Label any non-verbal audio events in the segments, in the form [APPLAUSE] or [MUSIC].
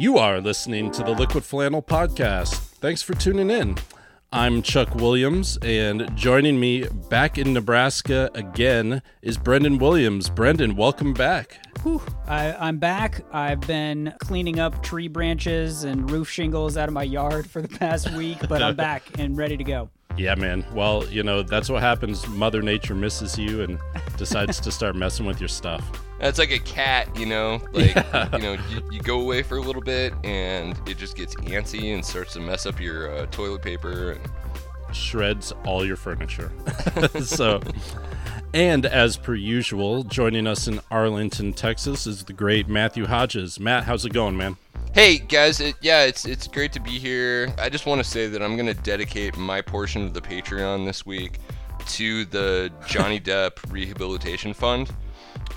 You are listening to the Liquid Flannel Podcast. Thanks for tuning in. I'm Chuck Williams, and joining me back in Nebraska again is Brendan Williams. Brendan, welcome back. Whew. I, I'm back. I've been cleaning up tree branches and roof shingles out of my yard for the past week, but I'm [LAUGHS] back and ready to go. Yeah, man. Well, you know, that's what happens. Mother Nature misses you and decides to start messing with your stuff. It's like a cat, you know, [LAUGHS] like you know, you, you go away for a little bit and it just gets antsy and starts to mess up your uh, toilet paper and Shreds all your furniture. [LAUGHS] [LAUGHS] so, and as per usual, joining us in Arlington, Texas is the great Matthew Hodges. Matt, how's it going, man? Hey guys, it, yeah, it's it's great to be here. I just want to say that I'm gonna dedicate my portion of the Patreon this week to the Johnny [LAUGHS] Depp Rehabilitation Fund.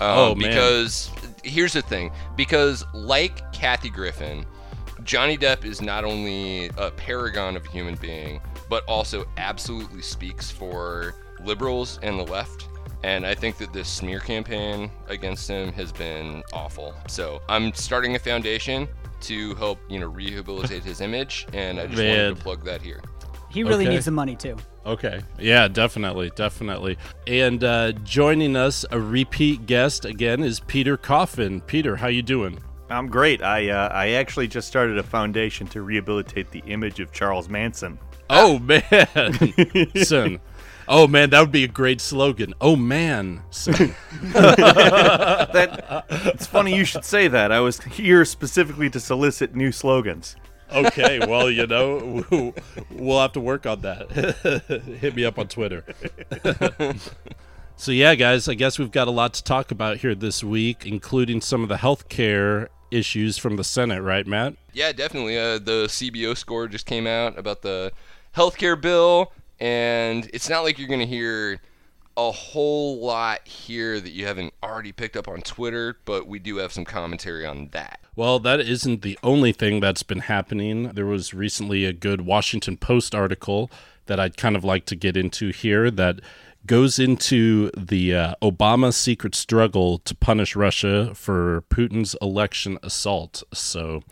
Um, Oh, man. Because here's the thing: because like Kathy Griffin, Johnny Depp is not only a paragon of a human being, but also absolutely speaks for liberals and the left. And I think that this smear campaign against him has been awful. So I'm starting a foundation to help, you know, rehabilitate his image, and I just Man. wanted to plug that here. He really Okay. needs the money too. Okay. Yeah, definitely. Definitely. And uh, joining us, a repeat guest again, is Peter Coffin. Peter, how you doing? I'm great. I uh, I actually just started a foundation to rehabilitate the image of Charles Manson. Oh, man. [LAUGHS] son. Oh, man, that would be a great slogan. Oh, man. [LAUGHS] That [LAUGHS] it's funny you should say that. I was here specifically to solicit new slogans. Okay, well, you [LAUGHS] know, we'll have to work on that. Hit me up on Twitter. so, yeah, guys, I guess we've got a lot to talk about here this week, including some of the healthcare issues from the Senate, right, Matt? Yeah, definitely. Uh, the CBO score just came out about the healthcare bill, and it's not like you're going to hear a whole lot here that you haven't already picked up on Twitter, but we do have some commentary on that. Well, that isn't the only thing that's been happening. There was recently a good Washington Post article that I'd kind of like to get into here that goes into the uh, Obama secret struggle to punish Russia for Putin's election assault. So,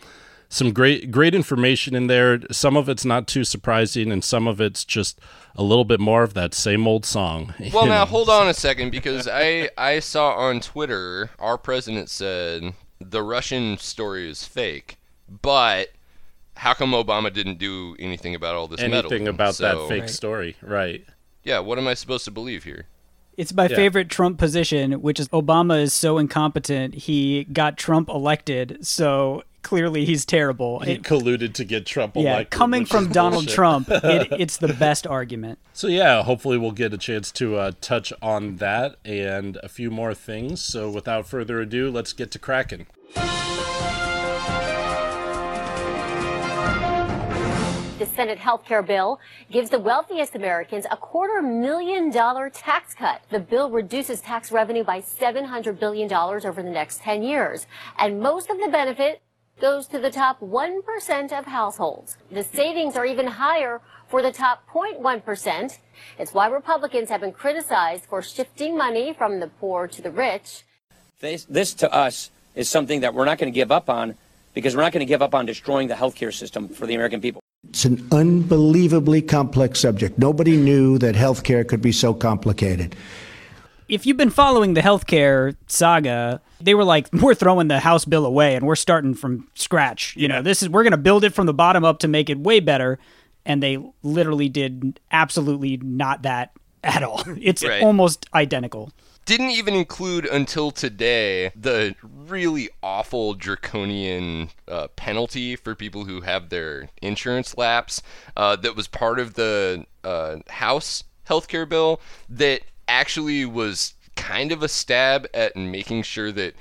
some great great information in there. Some of it's not too surprising, and some of it's just a little bit more of that same old song. [LAUGHS] Well, now know? hold on a second because I I saw on Twitter our president said the Russian story is fake, but how come Obama didn't do anything about all this anything meddling? about So, that fake Right. story, right? Yeah, what am I supposed to believe here? It's my Yeah. favorite Trump position, which is Obama is so incompetent he got Trump elected, so clearly he's terrible. He It- colluded to get Trump yeah, elected. coming from Donald bullshit. Trump, it, [LAUGHS] it's the best argument. So yeah, hopefully we'll get a chance to uh, touch on that and a few more things. So without further ado, let's get to Kraken. The Senate health care bill gives the wealthiest Americans a quarter million dollar tax cut. The bill reduces tax revenue by $700 billion over the next 10 years. And most of the benefit goes to the top 1% of households. The savings are even higher for the top 0.1%. It's why Republicans have been criticized for shifting money from the poor to the rich. This, this to us is something that we're not going to give up on because we're not going to give up on destroying the healthcare system for the American people. It's an unbelievably complex subject. Nobody knew that healthcare could be so complicated. If you've been following the healthcare saga, they were like, "We're throwing the House bill away and we're starting from scratch." You know, this is we're going to build it from the bottom up to make it way better, and they literally did absolutely not that at all. [LAUGHS] It's Right. almost identical. Didn't even include until today the really awful draconian uh, penalty for people who have their insurance lapse uh, that was part of the uh, House healthcare bill that actually was kind of a stab at making sure that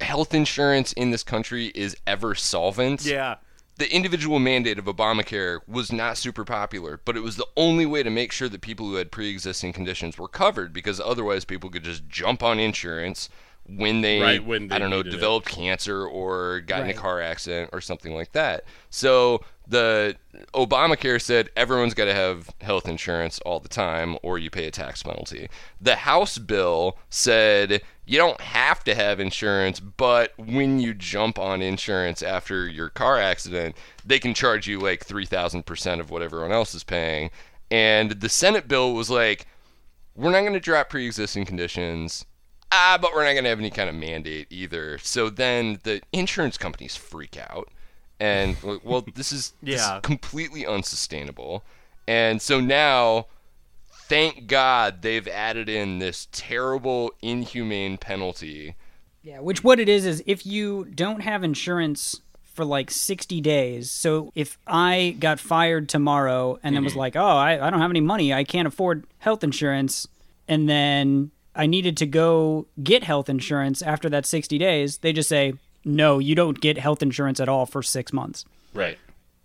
health insurance in this country is ever solvent Yeah. the individual mandate of Obamacare was not super popular, but it was the only way to make sure that people who had pre existing conditions were covered because otherwise people could just jump on insurance when they, Right, when they I don't know, needed it. developed cancer or got in a car accident or something like that. So the Obamacare said everyone's got to have health insurance all the time or you pay a tax penalty. The House bill said you don't have to have insurance, but when you jump on insurance after your car accident, they can charge you like 3000% of what everyone else is paying. And the Senate bill was like we're not going to drop pre-existing conditions. Ah, but we're not going to have any kind of mandate either. So then the insurance companies freak out, and [LAUGHS] well, this is, this is Yeah. completely unsustainable. And so now, thank God they've added in this terrible, inhumane penalty. Yeah, which what it is is if you don't have insurance for like 60 days. So if I got fired tomorrow and then was like, "Oh, I, I don't have any money. I can't afford health insurance." And then I needed to go get health insurance after that 60 days. They just say, "No, you don't get health insurance at all for 6 months." Right.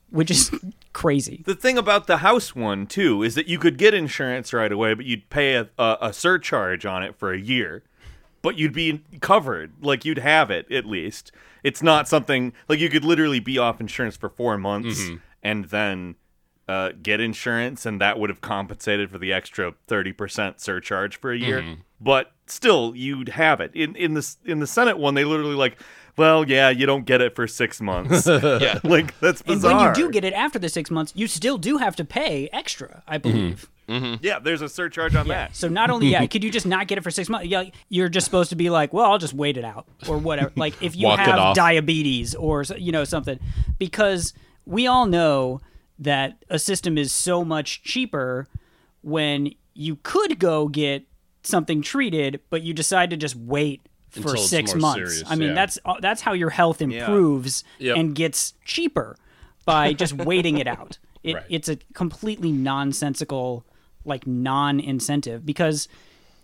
Which is [LAUGHS] crazy. The thing about the house one too is that you could get insurance right away, but you'd pay a, a, a surcharge on it for a year. But you'd be covered, like you'd have it at least. It's not something like you could literally be off insurance for four months mm-hmm. and then uh, get insurance, and that would have compensated for the extra thirty percent surcharge for a year. But still, you'd have it in in the in the Senate one. They literally like, well, yeah, you don't get it for six months. [LAUGHS] Yeah. [LAUGHS] like that's bizarre. And when you do get it after the 6 months, you still do have to pay extra, I believe. yeah, there's a surcharge on Yeah. that. So not only yeah, [LAUGHS] could you just not get it for six months? Yeah, you're just supposed to be like, well, I'll just wait it out or whatever. Like if you have diabetes or you know something, because we all know that a system is so much cheaper when you could go get something treated, but you decide to just wait for Until six months. serious, I mean, yeah. that's uh, that's how your health improves Yep. and gets cheaper by just waiting it out. [LAUGHS] It, Right. It's a completely nonsensical, like non-incentive because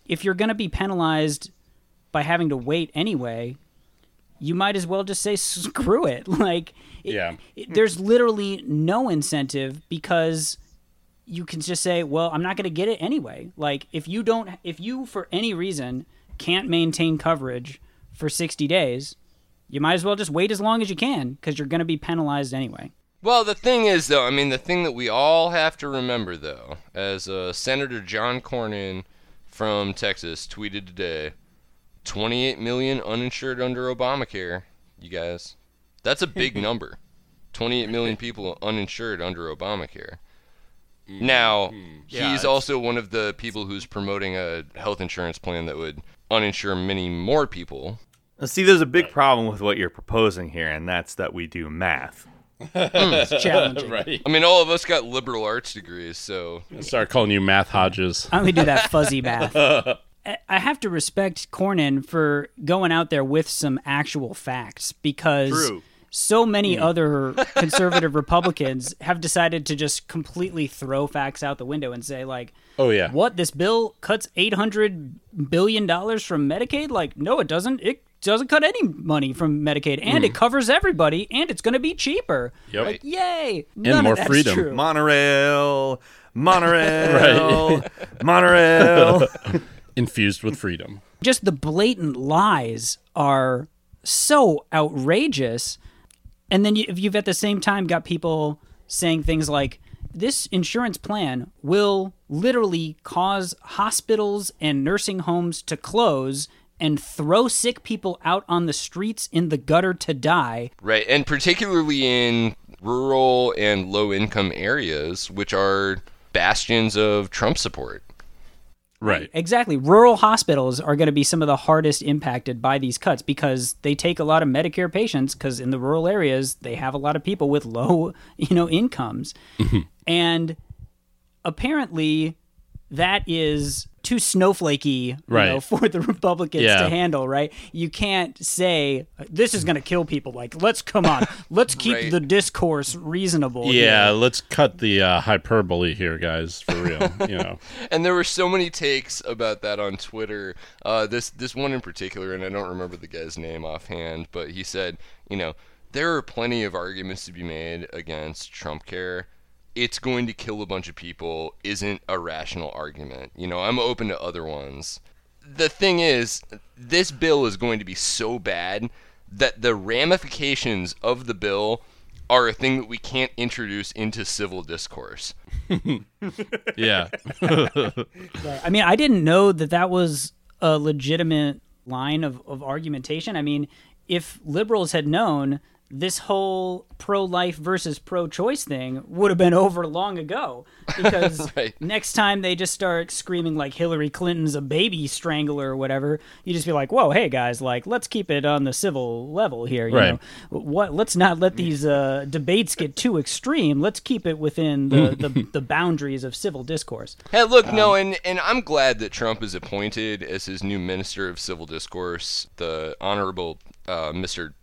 if you're going to be penalized by having to wait anyway, you might as well just say screw it. [LAUGHS] Like, it- Yeah. it- there's literally no incentive because you can just say, well, I'm not going to get it anyway. Like, if you don't, if you for any reason can't maintain coverage for 60 days, you might as well just wait as long as you can because you're going to be penalized anyway. Well, the thing is, though, I mean, the thing that we all have to remember, though, as uh, Senator John Cornyn from Texas tweeted today 28 million uninsured under Obamacare, you guys. That's a big [LAUGHS] number. 28 million people uninsured under Obamacare. Mm-hmm. Now, Yeah, he's it's- also one of the people who's promoting a health insurance plan that would uninsure many more people. Now, See, there's a big problem with what you're proposing here, and that's that we do math. Hmm. [LAUGHS] It's challenging. [LAUGHS] Right. I mean, all of us got liberal arts degrees, so Start calling you Math Hodges. I only do that fuzzy math. I- I have to respect Cornyn for going out there with some actual facts because True. so many other [LAUGHS] conservative Republicans have decided to just completely throw facts out the window and say like, Oh yeah. "What this bill cuts 800 billion dollars from Medicaid?" Like, no, it doesn't. It doesn't cut any money from Medicaid, and it mm. covers everybody, and it's going to be cheaper. Yep. Like, yay! None more freedom. True. Monorail, [LAUGHS] monorail, monorail. [LAUGHS] Infused with freedom. just the blatant lies are so outrageous. And then you, if you've at the same time got people saying things like, this insurance plan will literally cause hospitals and nursing homes to close and throw sick people out on the streets in the gutter to die. Right, and particularly in rural and low income areas, which are bastions of Trump support. Right. Exactly. Rural hospitals are going to be some of the hardest impacted by these cuts because they take a lot of Medicare patients because in the rural areas they have a lot of people with low, [LAUGHS] you know, incomes. Mm-hmm. and apparently that is too snowflakey you Right. know, [LAUGHS] for the Republicans Yeah. to handle, right? You can't say this is going to kill people. Like, let's come on, [LAUGHS] let's keep Right. the discourse reasonable. Yeah, here. let's cut the uh, hyperbole here, guys, for real. you know. [LAUGHS] And there were so many takes about that on Twitter. Uh, this this one in particular, and I don't remember the guy's name offhand, but he said, you know, there are plenty of arguments to be made against Trump care. It's going to kill a bunch of people isn't a rational argument. You know, I'm open to other ones. the thing is, this bill is going to be so bad that the ramifications of the bill are a thing that we can't introduce into civil discourse. [LAUGHS] Yeah. [LAUGHS] I mean, I didn't know that that was a legitimate line of, of argumentation. I mean, if liberals had known this whole pro life versus pro choice thing would have been over long ago. Because [LAUGHS] Right. next time they just start screaming like Hillary Clinton's a baby strangler or whatever, you just be like, whoa, hey guys, like, let's keep it on the civil level here. You Right. know? What, let's not let these uh, debates get too extreme. Let's keep it within the, [LAUGHS] the, the boundaries of civil discourse. Hey, look, no, and, and I'm glad that Trump is appointed as his new Minister of Civil Discourse, the Honorable uh, Mr.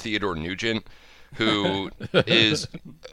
Theodore Nugent, who is,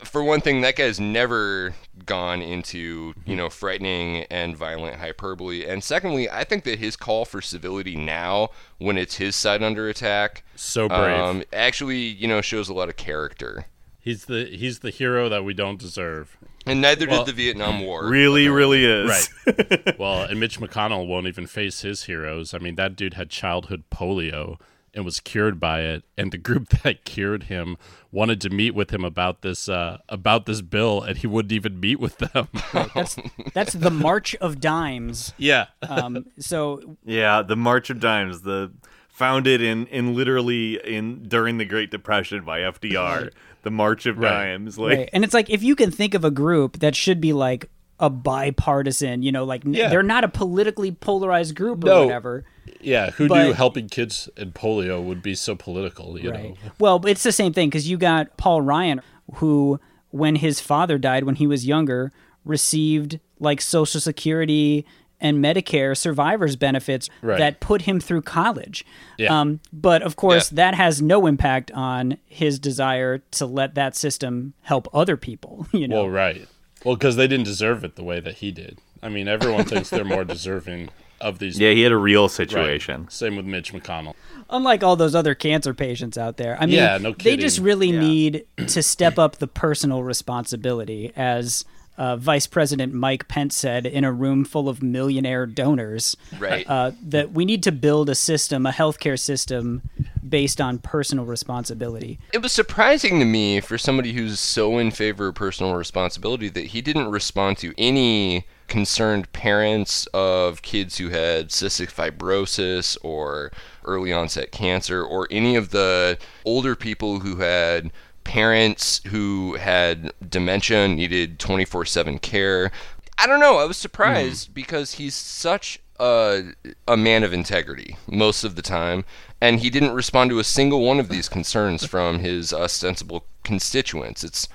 for one thing, that guy's never gone into, you know, frightening and violent hyperbole. And secondly, I think that his call for civility now, when it's his side under attack, So brave. um, actually, you know, shows a lot of character. He's the he's the hero that we don't deserve. And neither Well- did the Vietnam War. Really, really is. Right. [LAUGHS] well, and Mitch McConnell won't even face his heroes. I mean, that dude had childhood polio and was cured by it, and the group [LAUGHS] that cured him wanted to meet with him about this uh, about this bill, and he wouldn't even meet with them. [LAUGHS] That's that's the March of Dimes. yeah. [LAUGHS] Um, so Yeah, the March of Dimes, the founded in in literally in during the Great Depression by FDR. The March of Right. Dimes, like right. and it's like if you can think of a group that should be like a bipartisan, you know, like Yeah. they're not a politically polarized group or No. whatever. Yeah, who But- knew helping kids in polio would be so political, you Right. know? Well, it's the same thing because you got Paul Ryan, who, when his father died when he was younger, received like Social Security and Medicare survivors benefits Right. that put him through college. Yeah. Um, but of course, Yeah. that has no impact on his desire to let that system help other people. [LAUGHS] You know, Well, right. Well, because they didn't deserve it the way that he did. I mean, everyone thinks they're more [LAUGHS] deserving of these. yeah, he had a real Right. situation. Same with Mitch McConnell. unlike all those other cancer patients out there. I mean, Yeah, no they just really Yeah. need to step up the personal responsibility, as uh, Vice President Mike Pence said in a room full of millionaire donors. Right. Uh, that we need to build a system, a healthcare system, based on personal responsibility. It was surprising to me for somebody who's so in favor of personal responsibility that he didn't respond to any concerned parents of kids who had cystic fibrosis or early onset cancer or any of the older people who had parents who had dementia needed 24/7 care. I don't know, I was surprised mm-hmm. because he's such a, a man of integrity most of the time, and he didn't respond to a single one of these concerns [LAUGHS] from his ostensible constituents. It's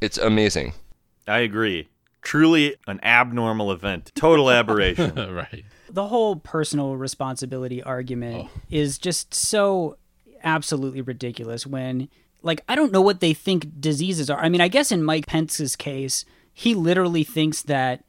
it's amazing. I agree. Truly an abnormal event. Total aberration. [LAUGHS] right. The whole personal responsibility argument oh. is just so absolutely ridiculous when like I don't know what they think diseases are. I mean, I guess in Mike Pence's case, he literally thinks that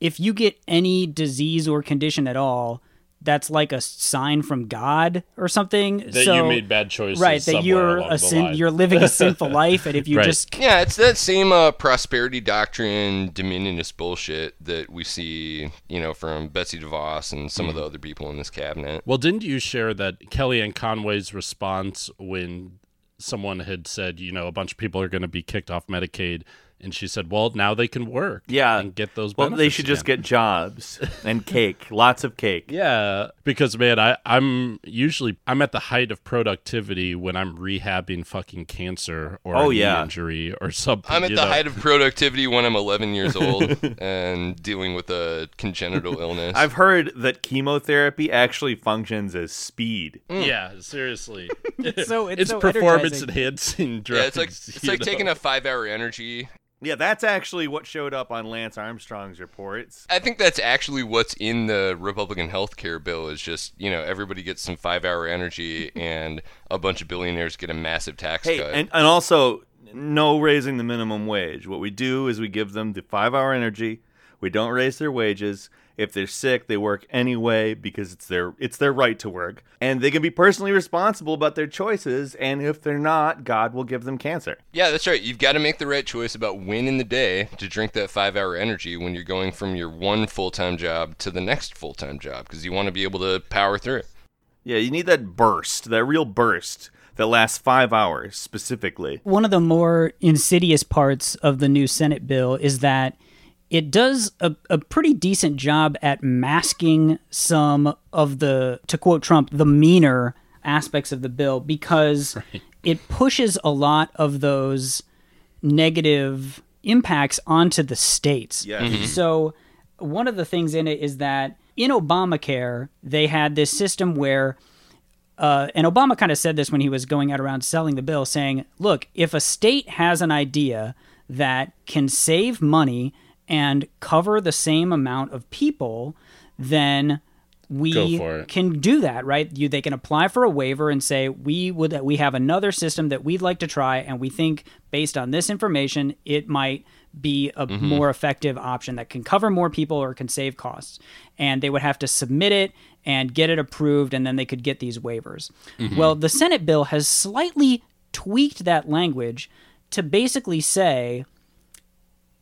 if you get any disease or condition at all, that's like a sign from God or something. That so, you made bad choices. right? That you're a sin, you're living a sinful [LAUGHS] life, and if you Right. just Yeah, it's that same uh, prosperity doctrine, dominionist bullshit that we see, you know, from Betsy DeVos and some of the other people in this cabinet. Well, didn't you share that Kellyanne Conway's response when someone had said, you know, a bunch of people are going to be kicked off Medicaid, and she said, "Well, now they can work, Yeah. and get those." well, they benefits should just get jobs and cake. [LAUGHS] Lots of cake. Yeah, because man, I I'm usually I'm at the height of productivity when I'm rehabbing fucking cancer or Oh, a knee yeah. injury or something. I'm at you the know? height of productivity when I'm 11 years old [LAUGHS] and dealing with a congenital illness. I've heard that chemotherapy actually functions as speed. Mm. Yeah, seriously. [LAUGHS] it's so it's, it's so performance energizing. enhancing drugs. yeah, it's like it's like taking a five-hour energy. Yeah, that's actually what showed up on Lance Armstrong's reports. I think that's actually what's in the Republican health care bill is just, you know, everybody gets some five hour energy and a bunch of billionaires get a massive tax Hey, cut. and, and also no raising the minimum wage. What we do is we give them the five hour energy. We don't raise their wages. If they're sick, they work anyway because it's their it's their right to work. And they can be personally responsible about their choices, and if they're not, God will give them cancer. Yeah, that's right. You've got to make the right choice about when in the day to drink that five hour energy when you're going from your one full time job to the next full time job because you want to be able to power through it. Yeah, you need that burst, that real burst that lasts five hours specifically. One of the more insidious parts of the new Senate bill is that it does a, a pretty decent job at masking some of the, to quote Trump, the meaner aspects of the bill because [LAUGHS] it pushes a lot of those negative impacts onto the states. Yes. So, one of the things in it is that in Obamacare, they had this system where, uh, and Obama kind of said this when he was going out around selling the bill, saying, look, if a state has an idea that can save money and cover the same amount of people, then we can do that, right? You they can apply for a waiver and say we would we have another system that we'd like to try, and we think based on this information, it might be a more effective option that can cover more people or can save costs. And they would have to submit it and get it approved, and then they could get these waivers. Well, the Senate bill has slightly tweaked that language to basically say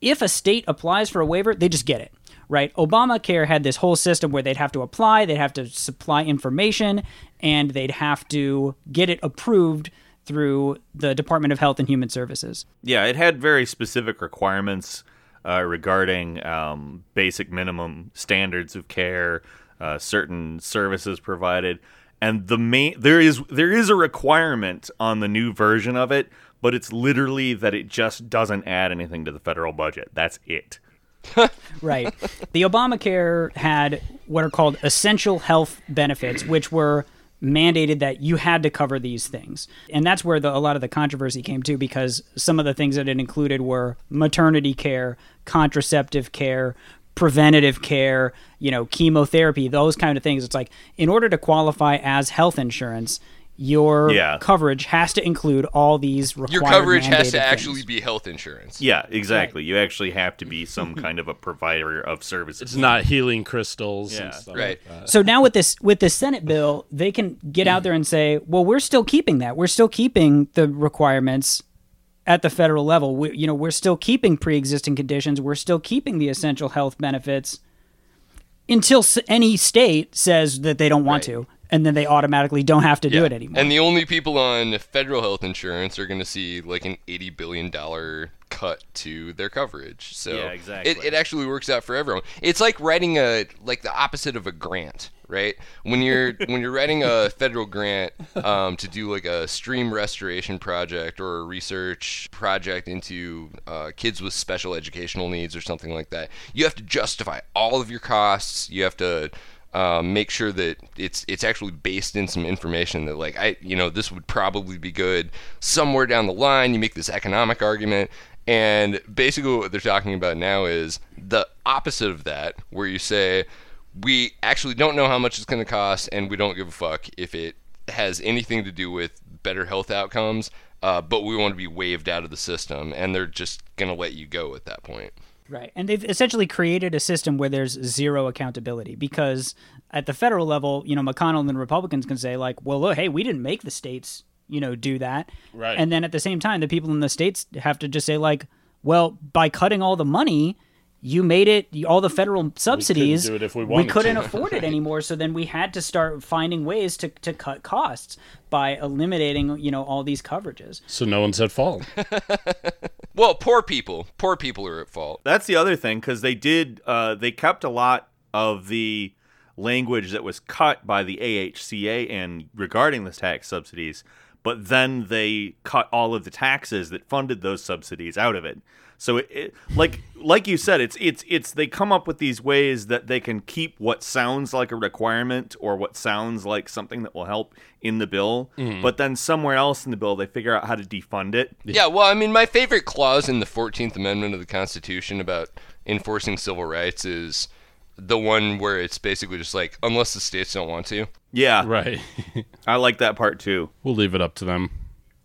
if a state applies for a waiver, they just get it. Right? Obamacare had this whole system where they'd have to apply, they'd have to supply information, and they'd have to get it approved through the Department of Health and Human Services. Yeah, it had very specific requirements uh, regarding um, basic minimum standards of care, uh, certain services provided, and the main there is there is a requirement on the new version of it, but it's literally that it just doesn't add anything to the federal budget. That's it. [LAUGHS] Right. the Obamacare had what are called essential health benefits, which were mandated that you had to cover these things. And that's where the, a lot of the controversy came to because some of the things that it included were maternity care, contraceptive care, preventative care, you know, chemotherapy, those kind of things. It's like in order to qualify as health insurance, your Yeah. coverage has to include all these required Your coverage has mandated to actually things. be health insurance. Yeah, exactly. You actually have to be some [LAUGHS] kind of a provider of services. It's not healing crystals and Yeah. stuff Right. like that. So now with this with this Senate bill, they can get out there and say, "Well, we're still keeping that. We're still keeping the requirements at the federal level. We, you know, we're still keeping pre-existing conditions. We're still keeping the essential health benefits until any state says that they don't want Right. to, and then they automatically don't have to do Yeah. it anymore. And the only people on federal health insurance are going to see like an eighty billion dollar cut to their coverage. So Yeah, exactly. It, it actually works out for everyone. It's like writing a like the opposite of a grant, right? When you're [LAUGHS] when you're writing a federal grant um, to do like a stream restoration project or a research project into uh, kids with special educational needs or something like that, you have to justify all of your costs. You have to um, make sure that it's it's actually based in some information that like I you know this would probably be good somewhere down the line. You make this economic argument, and basically what they're talking about now is the opposite of that, where you say we actually don't know how much it's going to cost, and we don't give a fuck if it has anything to do with better health outcomes. Uh, but we want to be waived out of the system, and they're just going to let you go at that point. Right. And they've essentially created a system where there's zero accountability because at the federal level, you know, McConnell and the Republicans can say, like, well, look, hey, we didn't make the states, you know, do that. Right. And then at the same time, the people in the states have to just say, like, well, by cutting all the money, you made it all the federal subsidies. do it if we wanted couldn't to. afford it [LAUGHS] anymore. So then we had to start finding ways to, to cut costs by eliminating, you know, all these coverages. So no one's at fault. [LAUGHS] Well, poor people, poor people are at fault. That's the other thing because they did. Uh, they kept a lot of the language that was cut by the AHCA and regarding the tax subsidies, but then they cut all of the taxes that funded those subsidies out of it. So it, it like like you said, it's it's it's they come up with these ways that they can keep what sounds like a requirement or what sounds like something that will help in the bill, mm-hmm. but then somewhere else in the bill they figure out how to defund it. Yeah, well, I mean, my favorite clause in the 14th Amendment of the Constitution about enforcing civil rights is the one where it's basically just like, unless the states don't want to. Yeah, right. I like that part too. we'll leave it up to them.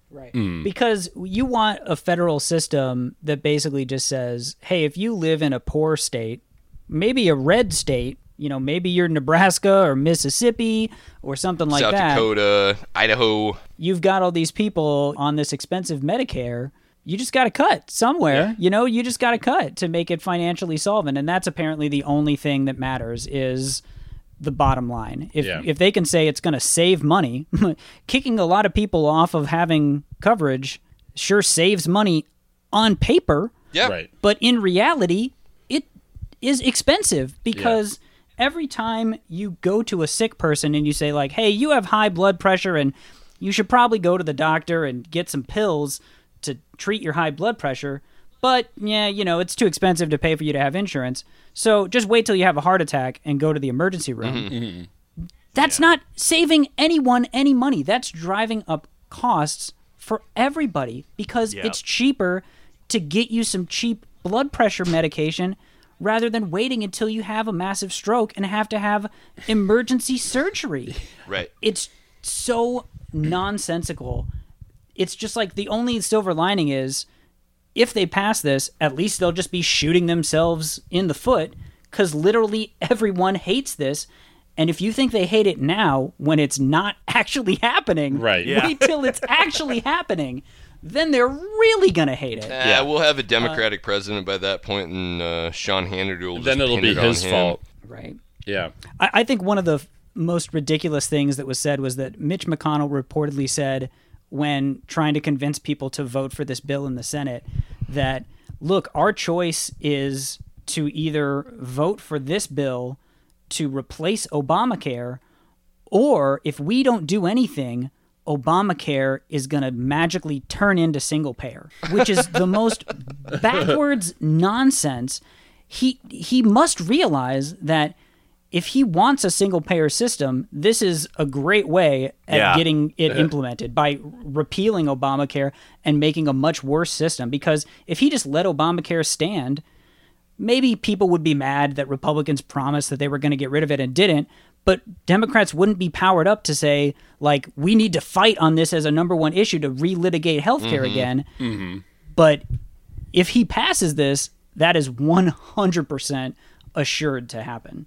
Right. Mm. Because you want a federal system that basically just says, hey, if you live in a poor state, maybe a red state, you know, maybe you're Nebraska or Mississippi or something like South that. South Dakota, Idaho. You've got all these people on this expensive Medicare. You just got to cut somewhere. You know, you just got to cut to make it financially solvent, and that's apparently the only thing that matters is the bottom line. If Yeah. if they can say it's going to save money, [LAUGHS] kicking a lot of people off of having coverage sure saves money on paper, Yeah. Right. but in reality, it is expensive because every time you go to a sick person and you say like, "Hey, you have high blood pressure and you should probably go to the doctor and get some pills to treat your high blood pressure." But yeah, you know, it's too expensive to pay for you to have insurance. So just wait till you have a heart attack and go to the emergency room. Mm-hmm. Mm-hmm. That's not saving anyone any money. That's driving up costs for everybody because Yeah. it's cheaper to get you some cheap blood pressure medication rather than waiting until you have a massive stroke and have to have emergency surgery. [LAUGHS] Right. It's so nonsensical. It's just like the only silver lining is if they pass this, at least they'll just be shooting themselves in the foot because literally [LAUGHS] everyone hates this. And if you think they hate it now when it's not [LAUGHS] actually happening, Right. Yeah. wait till it's [LAUGHS] actually happening. Then they're really going to hate it. Yeah, we'll have a Democratic president by that point, and uh, Sean Hannity will just Then it'll pin be it his fault. Right. Yeah. I, I think one of the most ridiculous things that was said was that Mitch McConnell reportedly said when trying to convince people to vote for this bill in the Senate that, look, our choice is to either vote for this bill to replace Obamacare, or if we don't do anything, Obamacare is going to magically turn into single payer, which is the most [LAUGHS] backwards nonsense. He he must realize that if he wants a single payer system, this is a great way at Yeah. getting it uh-huh. implemented by repealing Obamacare and making a much worse system. Because if he just let Obamacare stand, maybe people would be mad that Republicans promised that they were going to get rid of it and didn't. But Democrats wouldn't be powered up to say, like, we need to fight on this as a number one issue to relitigate healthcare mm-hmm. again. Mm-hmm. But if he passes this, that is 100% assured to happen.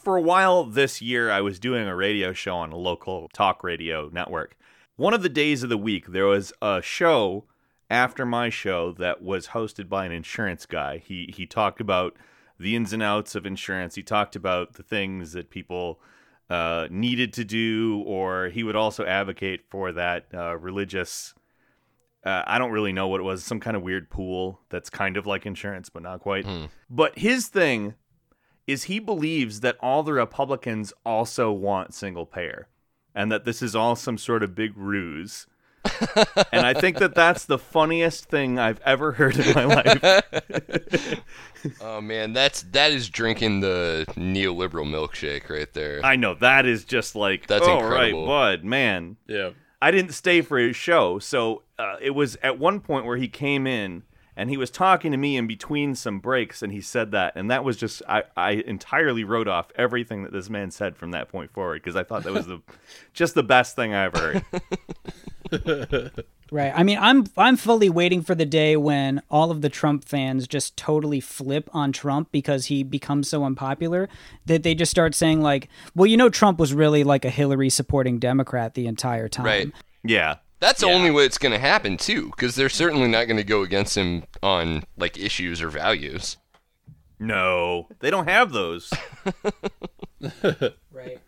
For a while this year, I was doing a radio show on a local talk radio network. One of the days of the week, there was a show after my show that was hosted by an insurance guy. He he talked about the ins and outs of insurance. He talked about the things that people uh, needed to do, or he would also advocate for that uh, religious. Uh, I don't really know what it was. Some kind of weird pool that's kind of like insurance, but not quite. But his thing is he believes that all the Republicans also want single payer and that this is all some sort of big ruse. [LAUGHS] and I think that that's the funniest thing I've ever heard in my life. [LAUGHS] Oh man, that's that is drinking the neoliberal milkshake right there. I know that is just like That's oh incredible. right, bud, man. Yeah. I didn't stay for his show, so uh, it was at one point where he came in and he was talking to me in between some breaks, and he said that, and that was just I, I entirely wrote off everything that this man said from that point forward because I thought that was the [LAUGHS] just the best thing I ever heard. [LAUGHS] Right. I mean, I'm I'm fully waiting for the day when all of the Trump fans just totally flip on Trump because he becomes so unpopular that they just start saying like, "Well, you know, Trump was really like a Hillary supporting Democrat the entire time." right. yeah, That's the only way it's going to happen too, because they're certainly not going to go against him on like issues or values. no, they don't have those. [LAUGHS] Right.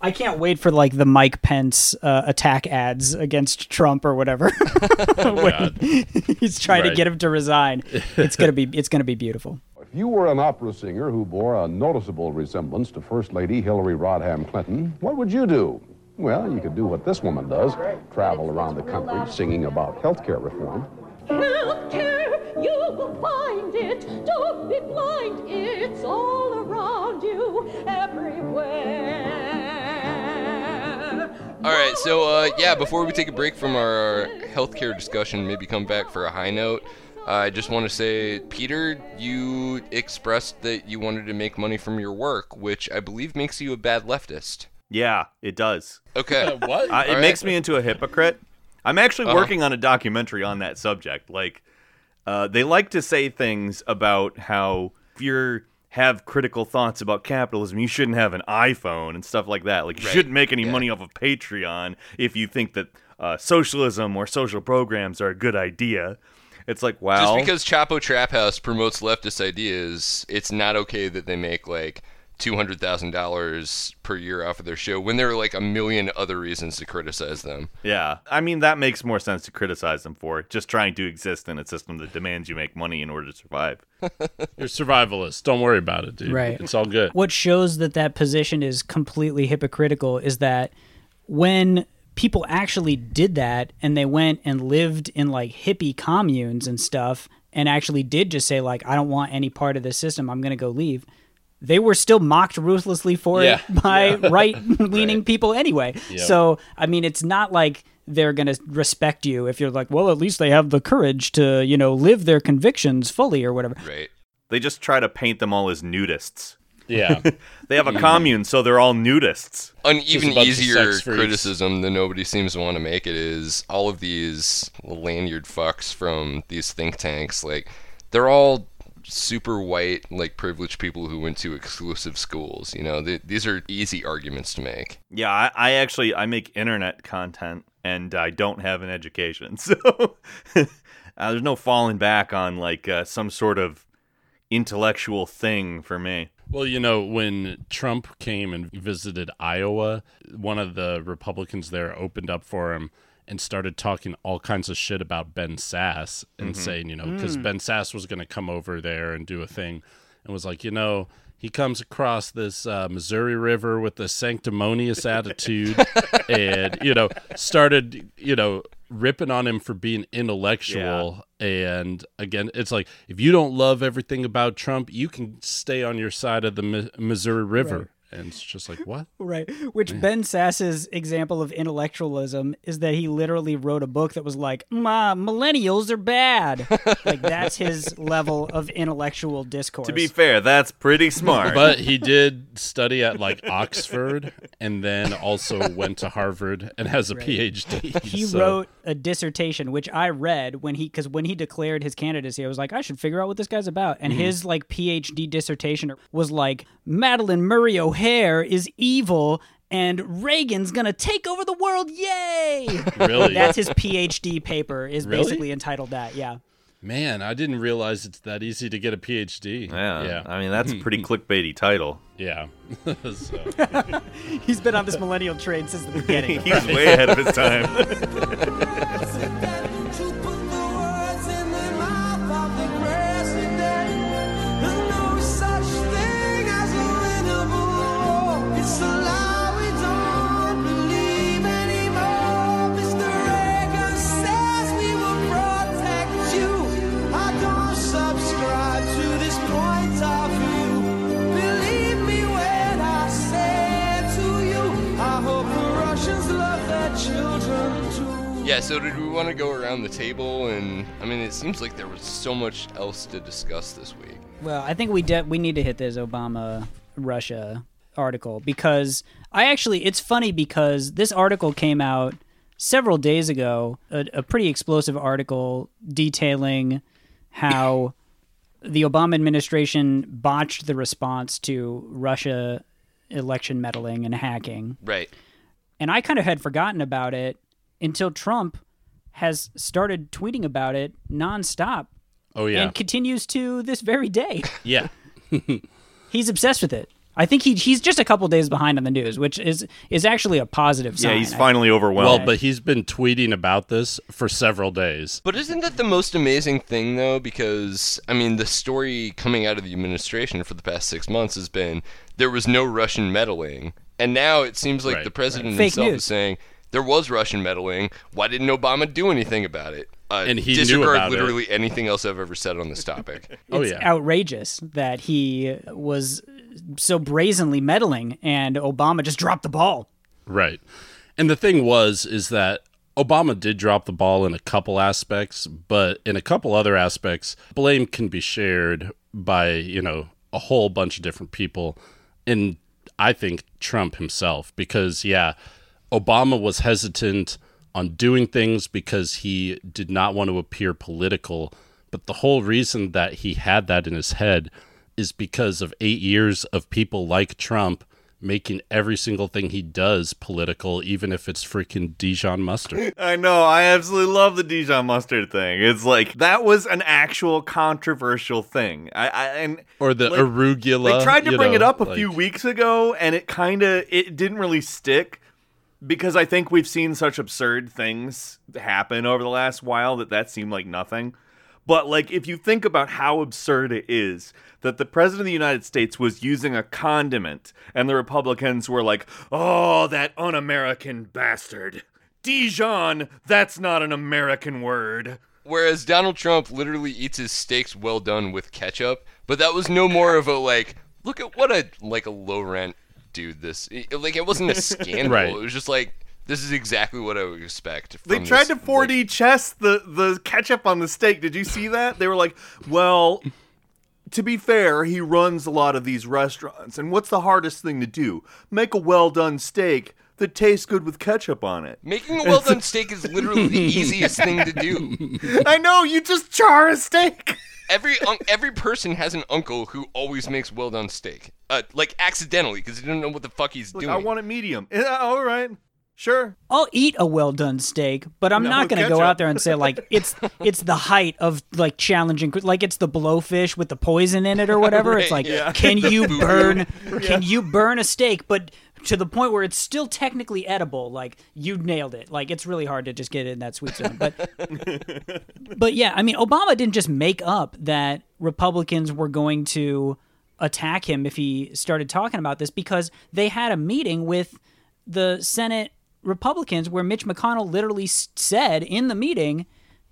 I can't wait for like the Mike Pence uh, attack ads against Trump or whatever. [LAUGHS] [LAUGHS] when he's trying to get him to resign. It's gonna be it's gonna be beautiful. If you were an opera singer who bore a noticeable resemblance to First Lady Hillary Rodham Clinton, what would you do? Well, you could do what this woman does travel around the country singing about health care reform. Healthcare, you will find it. Don't be blind. It's all around you, everywhere. All right, so uh, yeah, before we take a break from our healthcare discussion, maybe come back for a high note. I just want to say, Peter, you expressed that you wanted to make money from your work, which I believe makes you a bad leftist. Yeah, it does. Okay. What? Uh, it All makes me into a hypocrite. I'm actually Uh-huh. working on a documentary on that subject. Like, uh, they like to say things about how if you're have critical thoughts about capitalism, you shouldn't have an iPhone and stuff like that. Like you Right. shouldn't make any Yeah. money off of Patreon if you think that uh, socialism or social programs are a good idea. It's like, wow. Just because Chapo Trap House promotes leftist ideas, it's not okay that they make like two hundred thousand dollars per year off of their show when there are like a million other reasons to criticize them. Yeah. I mean, that makes more sense to criticize them for just trying to exist in a system that demands you make money in order to survive. [LAUGHS] You're survivalist. Don't worry about it, dude. Right. It's all good. What shows that that position is completely hypocritical is that when people actually did that and they went and lived in like hippie communes and stuff and actually did just say like I don't want any part of this system, I'm going to go leave. They were still mocked ruthlessly for Yeah. it by [LAUGHS] right-leaning [LAUGHS] people anyway. Yep. So, I mean, it's not like they're going to respect you if you're like, well, at least they have the courage to, you know, live their convictions fully or whatever. Right. They just try to paint them all as nudists. Yeah. [LAUGHS] They have a commune, so they're all nudists. An even easier criticism that nobody seems to want to make it is all of these lanyard fucks from these think tanks. Like, they're all super white, like privileged people who went to exclusive schools. You know, th- these are easy arguments to make. Yeah, I, I actually I make internet content and I don't have an education, [LAUGHS] so uh, there's no falling back on like uh, some sort of intellectual thing for me. Well, you know, when Trump came and visited Iowa, one of the Republicans there opened up for him and started talking all kinds of shit about Ben Sasse and saying, you know, because Ben Sasse was going to come over there and do a thing and was like, you know, he comes across this uh, Missouri River with a sanctimonious attitude [LAUGHS] and, you know, started, you know, ripping on him for being intellectual. And again, it's like, if you don't love everything about Trump, you can stay on your side of the Mi- Missouri River. And it's just like, what? Right. Which Ben Sasse's example of intellectualism is that he literally wrote a book that was like, Ma, millennials are bad. [LAUGHS] like that's his level of intellectual discourse. To be fair, that's pretty smart. But he did study at like Oxford and then also went to Harvard and has a PhD. he so- wrote a dissertation which I read when he because when he declared his candidacy, I was like, I should figure out what this guy's about. And mm-hmm. his like PhD dissertation was like, Madalyn Murray O'Hair is evil. And Reagan's gonna take over the world, yay! [LAUGHS] Really? That's his PhD paper. Is Really? basically entitled that. Yeah. Man, I didn't realize it's that easy to get a PhD. yeah, Yeah. I mean that's a pretty [LAUGHS] clickbaity title. Yeah. [LAUGHS] He's been on this millennial train since the beginning. He's way ahead of his time. Yeah, so did we want to go around the table? And I mean, it seems like there was so much else to discuss this week. Well, I think we de- we need to hit this Obama Russia article because I actually it's funny because this article came out several days ago, a, a pretty explosive article detailing how [COUGHS] the Obama administration botched the response to Russia election meddling and hacking. Right. And I kind of had forgotten about it until Trump has started tweeting about it nonstop oh, yeah. and continues to this very day. [LAUGHS] yeah. [LAUGHS] He's obsessed with it. I think he he's just a couple days behind on the news, which is is actually a positive sign. Yeah, he's finally overwhelmed. Well, but he's been tweeting about this for several days. But isn't that the most amazing thing, though? Because, I mean, the story coming out of the administration for the past six months has been there was no Russian meddling. And now it seems like Right, the president Fake himself news. is saying there was Russian meddling. Why didn't Obama do anything about it? Uh, And he knew disregard about it. literally anything else I've ever said on this topic. [LAUGHS] Oh, it's yeah. outrageous that he was so brazenly meddling, and Obama just dropped the ball. Right. And the thing was is that Obama did drop the ball in a couple aspects, but in a couple other aspects, blame can be shared by, you know, a whole bunch of different people. And I think Trump himself, because, yeah, Obama was hesitant on doing things because he did not want to appear political. But the whole reason that he had that in his head is because of eight years of people like Trump making every single thing he does political, even if it's freaking Dijon mustard. [LAUGHS] I know. I absolutely love the Dijon mustard thing. It's like that was an actual controversial thing. I, I and Or the like, arugula. They tried to bring it up a like- few weeks ago, and it kind of it didn't really stick because I think we've seen such absurd things happen over the last while that that seemed like nothing. But like, if you think about how absurd it is that the president of the United States was using a condiment, and the Republicans were like, "Oh, that un-American bastard." Dijon, that's not an American word. Whereas Donald Trump literally eats his steaks well done with ketchup, but that was no more of a like, look at what a like a low rent dude this like it wasn't a [LAUGHS] scandal. Right. It was just like this is exactly what I would expect. They tried this, to 4D chess the the ketchup on the steak. Did you see that? They were like, "Well, to be fair, he runs a lot of these restaurants, and what's the hardest thing to do? Make a well done steak that tastes good with ketchup on it." Making a well done steak is literally the [LAUGHS] easiest thing to do. I know you just char a steak. Every un- every person has an uncle who always makes well done steak, uh, like accidentally because he didn't know what the fuck he's Look, doing. I want it medium. Yeah, [LAUGHS] all right, sure. I'll eat a well done steak, but I'm No, not going to go out there and say like [LAUGHS] it's it's the height of like challenging, like it's the blowfish with the poison in it or whatever. it's like, yeah. can [LAUGHS] you Boo-boo. burn? Can you burn a steak? But to the point where it's still technically edible. Like you nailed it. Like it's really hard to just get in that sweet zone. But but yeah, I mean, Obama didn't just make up that Republicans were going to attack him if he started talking about this because they had a meeting with the Senate Republicans where Mitch McConnell literally said in the meeting,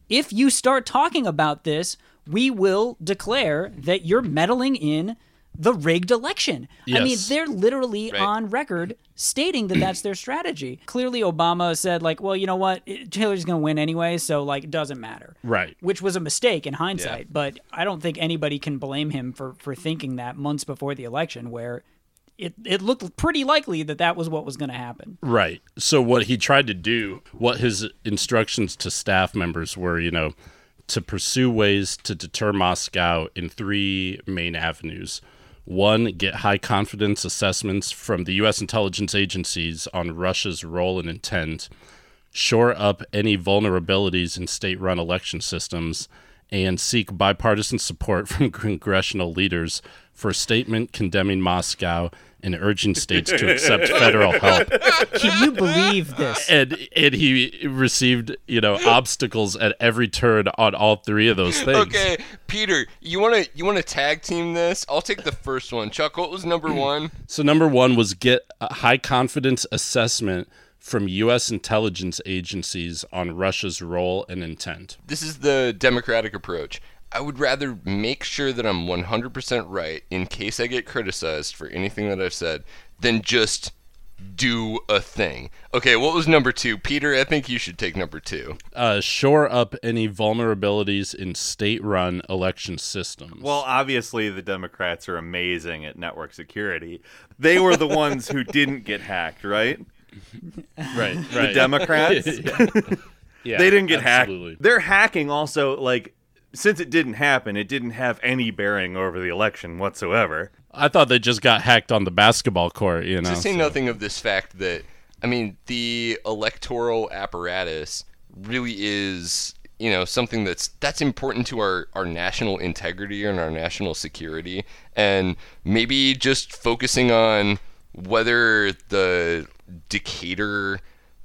if you start talking about this, we will declare that you're meddling in the rigged election. I mean, they're literally Right. on record stating that that's their strategy. Clearly, Obama said, like, well, you know what? Hillary's going to win anyway, so, like, it doesn't matter. Right. Which was a mistake in hindsight, but I don't think anybody can blame him for, for thinking that months before the election, where it, it looked pretty likely that that was what was going to happen. Right. So what he tried to do, what his instructions to staff members were, you know, to pursue ways to deter Moscow in three main avenues. One, get high confidence assessments from the U.S. intelligence agencies on Russia's role and intent, shore up any vulnerabilities in state run election systems, and seek bipartisan support [LAUGHS] from congressional leaders for a statement condemning Moscow and urging states to accept federal help. [LAUGHS] Can you believe this? And and he received, you know, obstacles at every turn on all three of those things. Okay, Peter, you wanna you wanna tag team this? I'll take the first one. Chuck, what was number mm. one? So number one was get a high confidence assessment from U.S. intelligence agencies on Russia's role and intent. This is the democratic approach. I would rather make sure that I'm 100% right in case I get criticized for anything that I've said than just do a thing. Okay, what was number two? Peter, I think you should take number two. Uh, shore up any vulnerabilities in state-run election systems. Well, obviously, the Democrats are amazing at network security. They were the ones who didn't get hacked, right? right, [LAUGHS] right. The. Democrats. [LAUGHS] Yeah, [LAUGHS] they didn't get absolutely. hacked. Their hacking also, like, since it didn't happen, it didn't have any bearing over the election whatsoever. I thought they just got hacked on the basketball court. You know, to say so- nothing of this fact that I mean the electoral apparatus really is you know something that's that's important to our our national integrity and our national security and maybe just focusing on whether the Decatur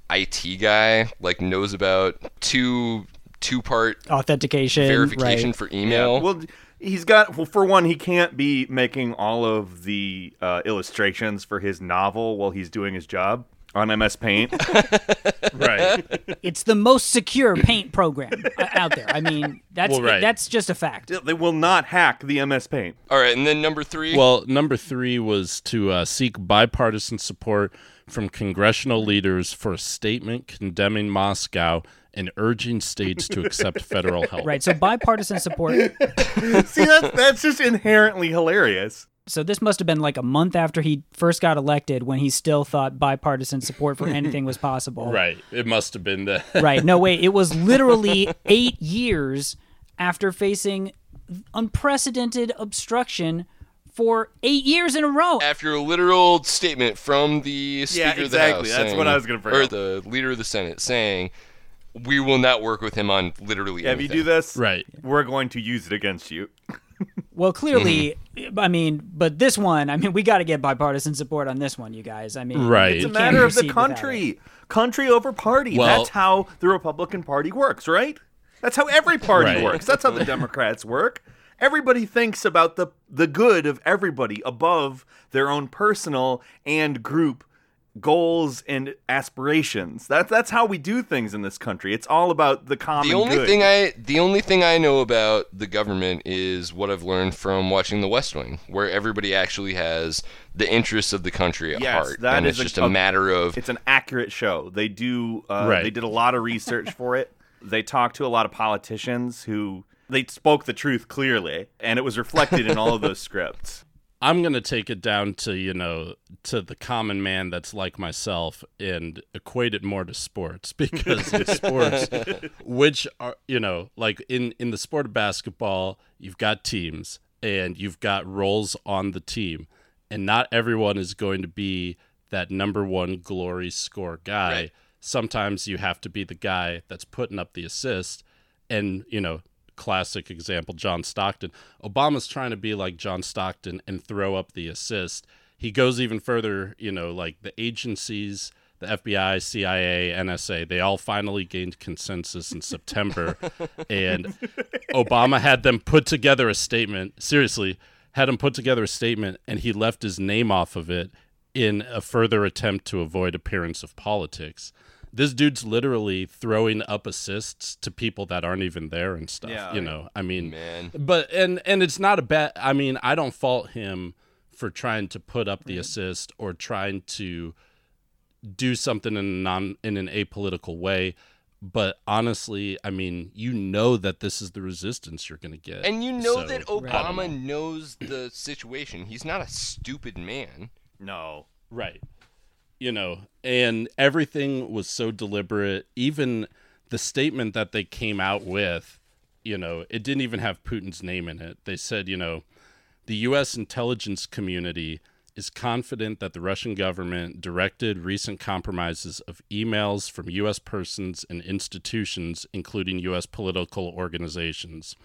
IT guy like knows about two two part Authentication, verification right. for email. Well, he's got, well, for one, he can't be making all of the uh, illustrations for his novel while he's doing his job on MS Paint. [LAUGHS] right. It's the most secure paint program uh, out there. I mean, that's Well, right. that's just a fact. they will not hack the MS Paint. All right, and then number 3 Well, number three was to uh, seek bipartisan support from congressional leaders for a statement condemning Moscow and urging states to accept [LAUGHS] federal help. Right. So bipartisan support. [LAUGHS] See, that's, that's just inherently hilarious. So this must have been like a month after he first got elected when he still thought bipartisan support for anything was possible. [LAUGHS] Right. It must have been the. Right. No, wait. It was literally eight years after facing unprecedented obstruction for eight years in a row. After a literal statement from the Speaker of the exactly. House, That's saying- what I was gonna bring or up. the Leader of the Senate saying, "We will not work with him on literally Yeah, if you do this, Right. we're going to use it against you. [LAUGHS] Well, clearly, Mm-hmm. I mean, but this one, I mean, we got to get bipartisan support on this one, you guys. I mean, Right. It's a matter of the proceed without it. country. Country over party. Well- That's how the Republican Party works, right? That's how every party Right. works. That's how the Democrats work. Everybody thinks about the the good of everybody above their own personal and group goals and aspirations. That's that's how we do things in this country. It's all about the common the only good. thing I the only thing I know about the government is what I've learned from watching The West Wing, where everybody actually has the interests of the country at Yes, heart, that and is it's just a, matter of it's an accurate show. They do uh, Right. they did a lot of research [LAUGHS] for it. They talked to a lot of politicians who they spoke the truth clearly, and it was reflected in all of those [LAUGHS] scripts. I'm going to take it down to, you know, to the common man that's like myself and equate it more to sports [LAUGHS] because in sports, [LAUGHS] which are, you know, like in, in the sport of basketball, you've got teams and you've got roles on the team. And not everyone is going to be that number one glory score guy. Right. Sometimes you have to be the guy that's putting up the assist. And, you know, classic example, John Stockton. Obama's trying to be like John Stockton and throw up the assist. He goes even further, you know, like the agencies, the FBI, CIA, NSA, they all finally gained consensus in September. [LAUGHS] and Obama had them put together a statement, seriously, had him put together a statement, and he left his name off of it in a further attempt to avoid appearance of politics. This dude's literally throwing up assists to people that aren't even there and stuff. Yeah. you know, I mean, Man. but and and it's not a bad. I mean, I don't fault him for trying to put up the assist or trying to do something in a non in an apolitical way. But honestly, I mean, you know that this is the resistance you're going to get, and you know So, that I don't Obama know. knows the situation. He's not a stupid man. No. Right. You know, and everything was so deliberate. Even the statement that they came out with, you know, it didn't even have Putin's name in it. They said, you know, the U.S. intelligence community is confident that the Russian government directed recent compromises of emails from U.S. persons and institutions, including U.S. political organizations.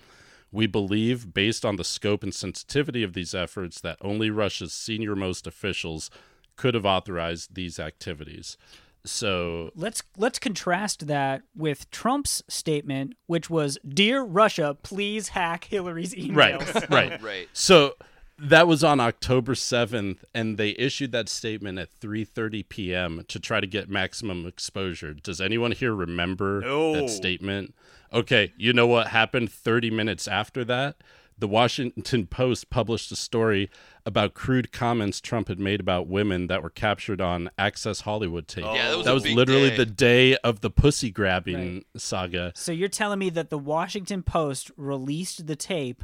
We believe, based on the scope and sensitivity of these efforts, that only Russia's senior-most officials could have authorized these activities. So, Let's let's contrast that with Trump's statement, which was, "Dear Russia, please hack Hillary's emails." right, right, [LAUGHS] Right. So that was on October 7th and they issued that statement at 3:30 p.m. to try to get maximum exposure. Does anyone here remember No. that statement? Okay, you know what happened 30 minutes after that? The Washington Post published a story about crude comments Trump had made about women that were captured on Access Hollywood tape. Yeah, that was that was literally day. the day of the pussy grabbing saga. So you're telling me that the Washington Post released the tape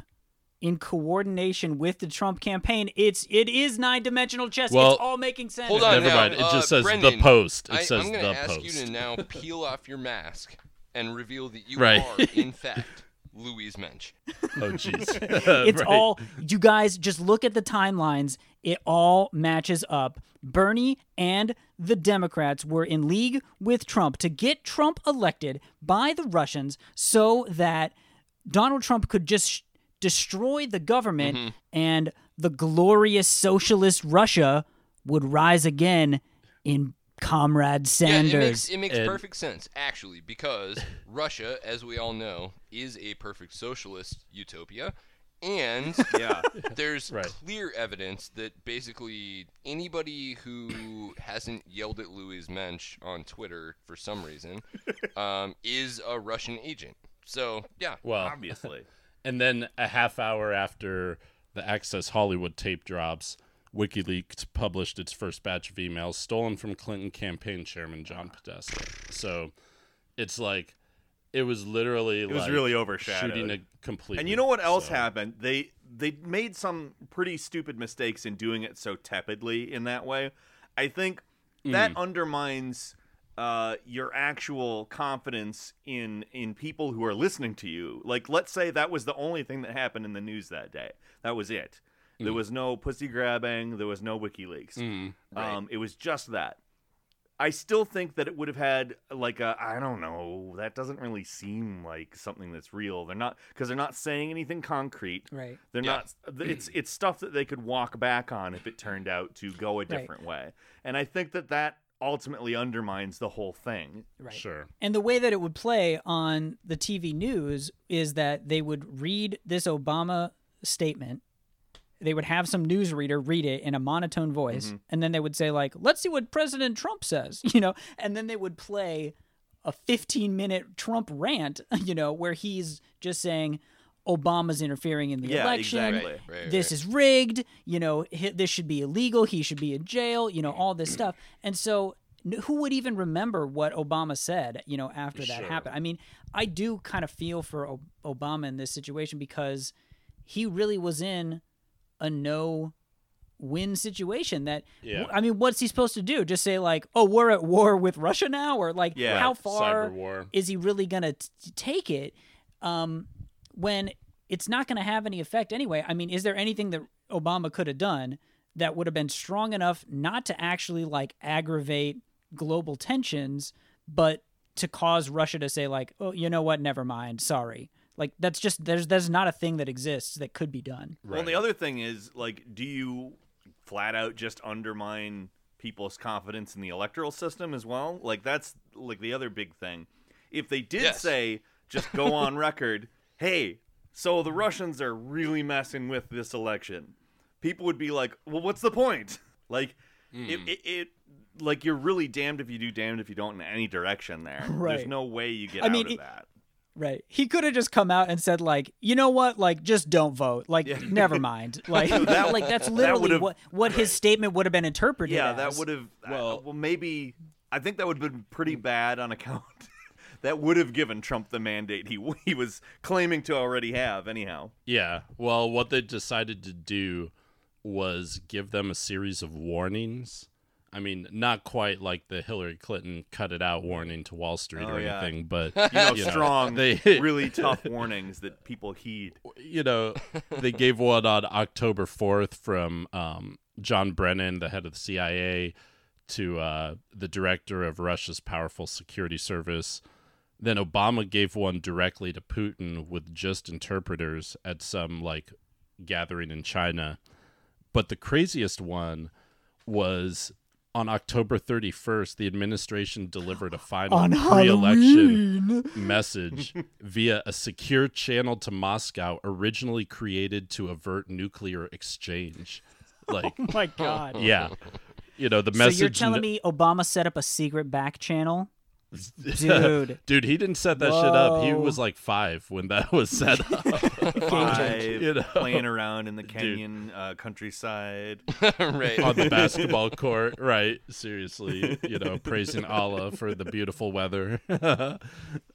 in coordination with the Trump campaign? It's it is nine dimensional chess. Well, it's all making sense. Hold on Never now. mind, it just uh, says The Post. It I, says I'm gonna The ask Post. you to now peel off your mask and reveal that you [LAUGHS] Right. are, in fact, Louise Mensch. [LAUGHS] Oh jeez. [LAUGHS] [LAUGHS] it's Right. all you guys just look at the timelines it all matches up bernie and the democrats were in league with trump to get trump elected by the russians so that donald trump could just sh- destroy the government Mm-hmm. and the glorious socialist russia would rise again in comrade sanders Yeah, it makes it makes And- perfect sense actually because [LAUGHS] Russia, as we all know, is a perfect socialist utopia, and [LAUGHS] Yeah. there's Right. clear evidence that basically anybody who [COUGHS] hasn't yelled at Louise Mensch on Twitter for some reason um, is a Russian agent. So yeah, Well, Obviously. [LAUGHS] and then a half hour after the Access Hollywood tape drops, WikiLeaks published its first batch of emails stolen from Clinton campaign chairman John Podesta. So it's like it was literally It was like really overshadowed. shooting it completely. And you know what else So- happened? They they made some pretty stupid mistakes in doing it so tepidly in that way. I think that Mm. undermines uh, your actual confidence in in people who are listening to you. Like, let's say that was the only thing that happened in the news that day. That was it. There was no pussy grabbing. There was no WikiLeaks. um, it was just that. I still think that it would have had like a I don't know. That doesn't really seem like something that's real. They're not because they're not saying anything concrete. Right. They're Yeah. not. It's it's stuff that they could walk back on if it turned out to go a different way. And I think that that ultimately undermines the whole thing. Right. Sure. And the way that it would play on the TV news is that they would read this Obama statement. They would have some newsreader read it in a monotone voice, mm-hmm. and then they would say, like, let's see what President Trump says, [LAUGHS] you know, and then they would play a 15 minute Trump rant, [LAUGHS] you know, where he's just saying Obama's interfering in the Yeah, election. exactly. Right, right, this is rigged. You know, this should be illegal. He should be in jail. You know, all this [CLEARS THROAT] stuff. And so, who would even remember what Obama said? You know, after that happened. I mean, I do kind of feel for o- Obama in this situation because he really was in a no win situation that Yeah. I mean what's he supposed to do just say like oh we're at war with Russia now or like Yeah, how far war. is he really going to take it um, when it's not going to have any effect anyway. I mean, is there anything that Obama could have done that would have been strong enough not to actually like aggravate global tensions, but to cause Russia to say like, oh, you know what, never mind, sorry. Like that's just there's there's not a thing that exists that could be done. Well, the other thing is like, do you flat out just undermine people's confidence in the electoral system as well? Like that's like the other big thing. If they did Yes. say, just go [LAUGHS] on record, hey, so the Russians are really messing with this election, people would be like, well, what's the point? [LAUGHS] Like, hmm. it, it, it, like you're really damned if you do, damned if you don't in any direction. There, [LAUGHS] there's no way you get I out mean, of it- that. Right. He could have just come out and said like, you know what, like just don't vote. Like never mind. [LAUGHS] Like That- like that's literally would've- what what his statement would have been interpreted Yeah, as. that would have. Well, Well- well, maybe. I think that would have been pretty bad on account. [LAUGHS] that would have given Trump the mandate he he was claiming to already have. Anyhow, Yeah. Well, what they decided to do was give them a series of warnings. I mean, not quite like the Hillary Clinton cut it out warning to Wall Street Oh, or yeah. anything, [LAUGHS] but you know, you know, strong, they- [LAUGHS] really tough warnings that people heed. [LAUGHS] you know, they gave one on October 4th from um, John Brennan, the head of the CIA, to uh, the director of Russia's powerful security service. Then Obama gave one directly to Putin with just interpreters at some like gathering in China. But the craziest one was on October 31st, the administration delivered a final On pre-election message [LAUGHS] via a secure channel to Moscow originally created to avert nuclear exchange. [LAUGHS] Oh like, Oh my god. yeah. You know, the message. So you're telling me Obama set up a secret back channel? Dude. [LAUGHS] Dude, he didn't set that shit up. He was like 5 when that was set [LAUGHS] up. Five, [LAUGHS] You know. playing around in the Kenyan uh, countryside. right. on the basketball court, right? Seriously, you know, praising Allah for the beautiful weather.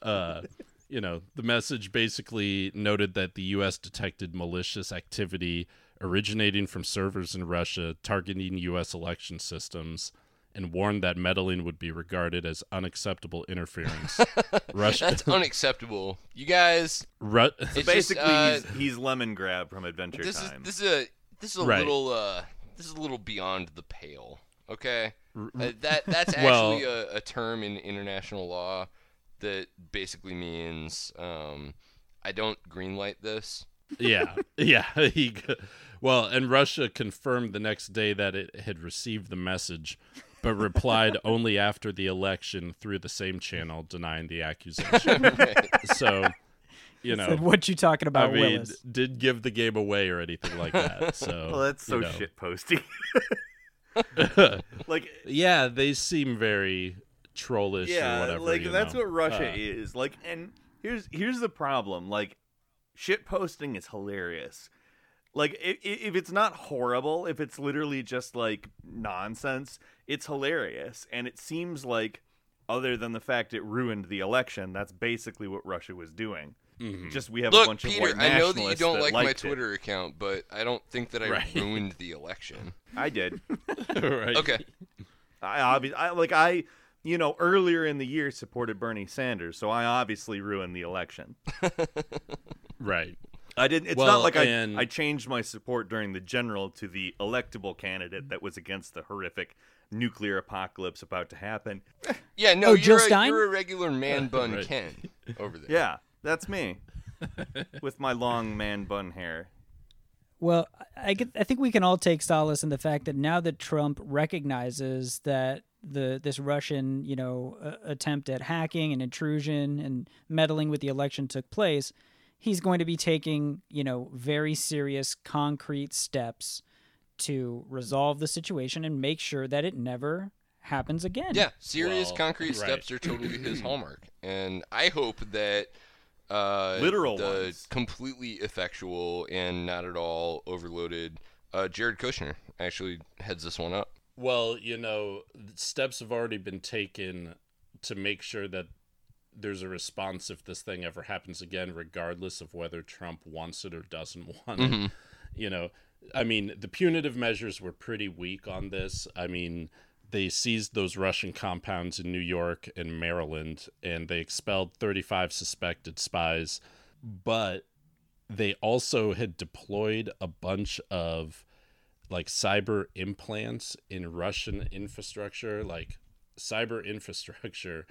uh, you know, the message basically noted that the U.S. detected malicious activity originating from servers in Russia targeting U.S. election systems. And warned that meddling would be regarded as unacceptable interference. [LAUGHS] Russia, That's unacceptable. You guys, Ru- it's just, Basically, uh, he's, he's Lemongrab from Adventure this Time. is this is a this is a Right. little uh this is a little beyond the pale. Okay, uh, that that's [LAUGHS] Well- actually a, a term in international law that basically means um, I don't greenlight this. yeah, [LAUGHS] yeah. He, well, and Russia confirmed the next day that it had received the message, but replied only after the election through the same channel, denying the accusation. [LAUGHS] so, you know, Said, what you talking about? I about, mean, Willis? did give the game away or anything like that. [LAUGHS] So, well, that's so you know. shit posty. [LAUGHS] like, Yeah, they seem very trollish or yeah, whatever. like you that's know. what Russia Uh, is. Like, and here's here's the problem. Like, shit posting is hilarious. Like, if, if it's not horrible, if it's literally just like nonsense, it's hilarious. And it seems like, other than the fact it ruined the election, that's basically what Russia was doing. Mm-hmm. Just we have a Look, bunch of Peter, white I know that you don't like my liked it. Twitter account, but I don't think that I Right. [LAUGHS] ruined the election. I did. [LAUGHS] right. Okay, I obviously, I like I, you know, earlier in the year supported Bernie Sanders, so I obviously ruined the election. [LAUGHS] Right. I didn't. It's Well, not like I, and- I changed my support during the general to the electable candidate that was against the horrific nuclear apocalypse about to happen. [LAUGHS] Yeah, no, Oh, you're, a, you're a regular man [LAUGHS] bun Right. Ken over there. Yeah, that's me [LAUGHS] with my long man bun hair. Well, I get, I think we can all take solace in the fact that now that Trump recognizes that the this Russian, you know, uh, attempt at hacking and intrusion and meddling with the election took place, he's going to be taking, you know, very serious concrete steps to resolve the situation and make sure that it never happens again. Yeah, serious Well, concrete right. steps are totally his [CLEARS THROAT] hallmark, and I hope that uh, Literal the ones. completely effectual and not at all overloaded uh, Jared Kushner actually heads this one up. Well, you know, steps have already been taken to make sure that there's a response if this thing ever happens again, regardless of whether Trump wants it or doesn't [LAUGHS] want it. Mm-hmm. You know, I mean, the punitive measures were pretty weak on this. I mean, they seized those Russian compounds in New York and Maryland, and they expelled 35 suspected spies, but they also had deployed a bunch of like cyber implants in Russian infrastructure, like cyber [LAUGHS] infrastructure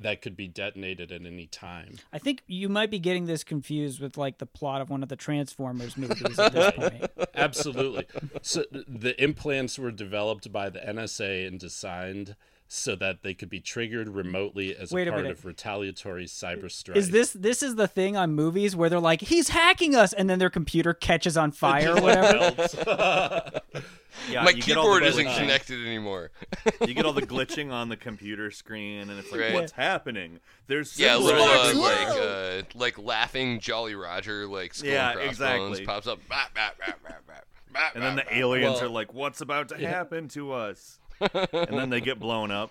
that could be detonated at any time. I think you might be getting this confused with like the plot of one of the Transformers movies at this point. [LAUGHS] Absolutely. so the implants were developed by the NSA and designed so that they could be triggered remotely as Wait a a part minute. of retaliatory cyber strike. Is this this is the thing on movies where they're like he's hacking us and then their computer catches on fire or whatever? [LAUGHS] [LAUGHS] Yeah, My you get all the keyboard isn't glitching. connected anymore. [LAUGHS] You get all the glitching on the computer screen, and it's like, Right. what's happening? There's yeah, a little uh, like uh, like laughing Jolly Roger, like skull Yeah, and crossbones exactly. pops up. Bap, bap, bap, bap, bap, bap, and then the aliens Well- are like, "What's about to happen to us?" And then they get blown up.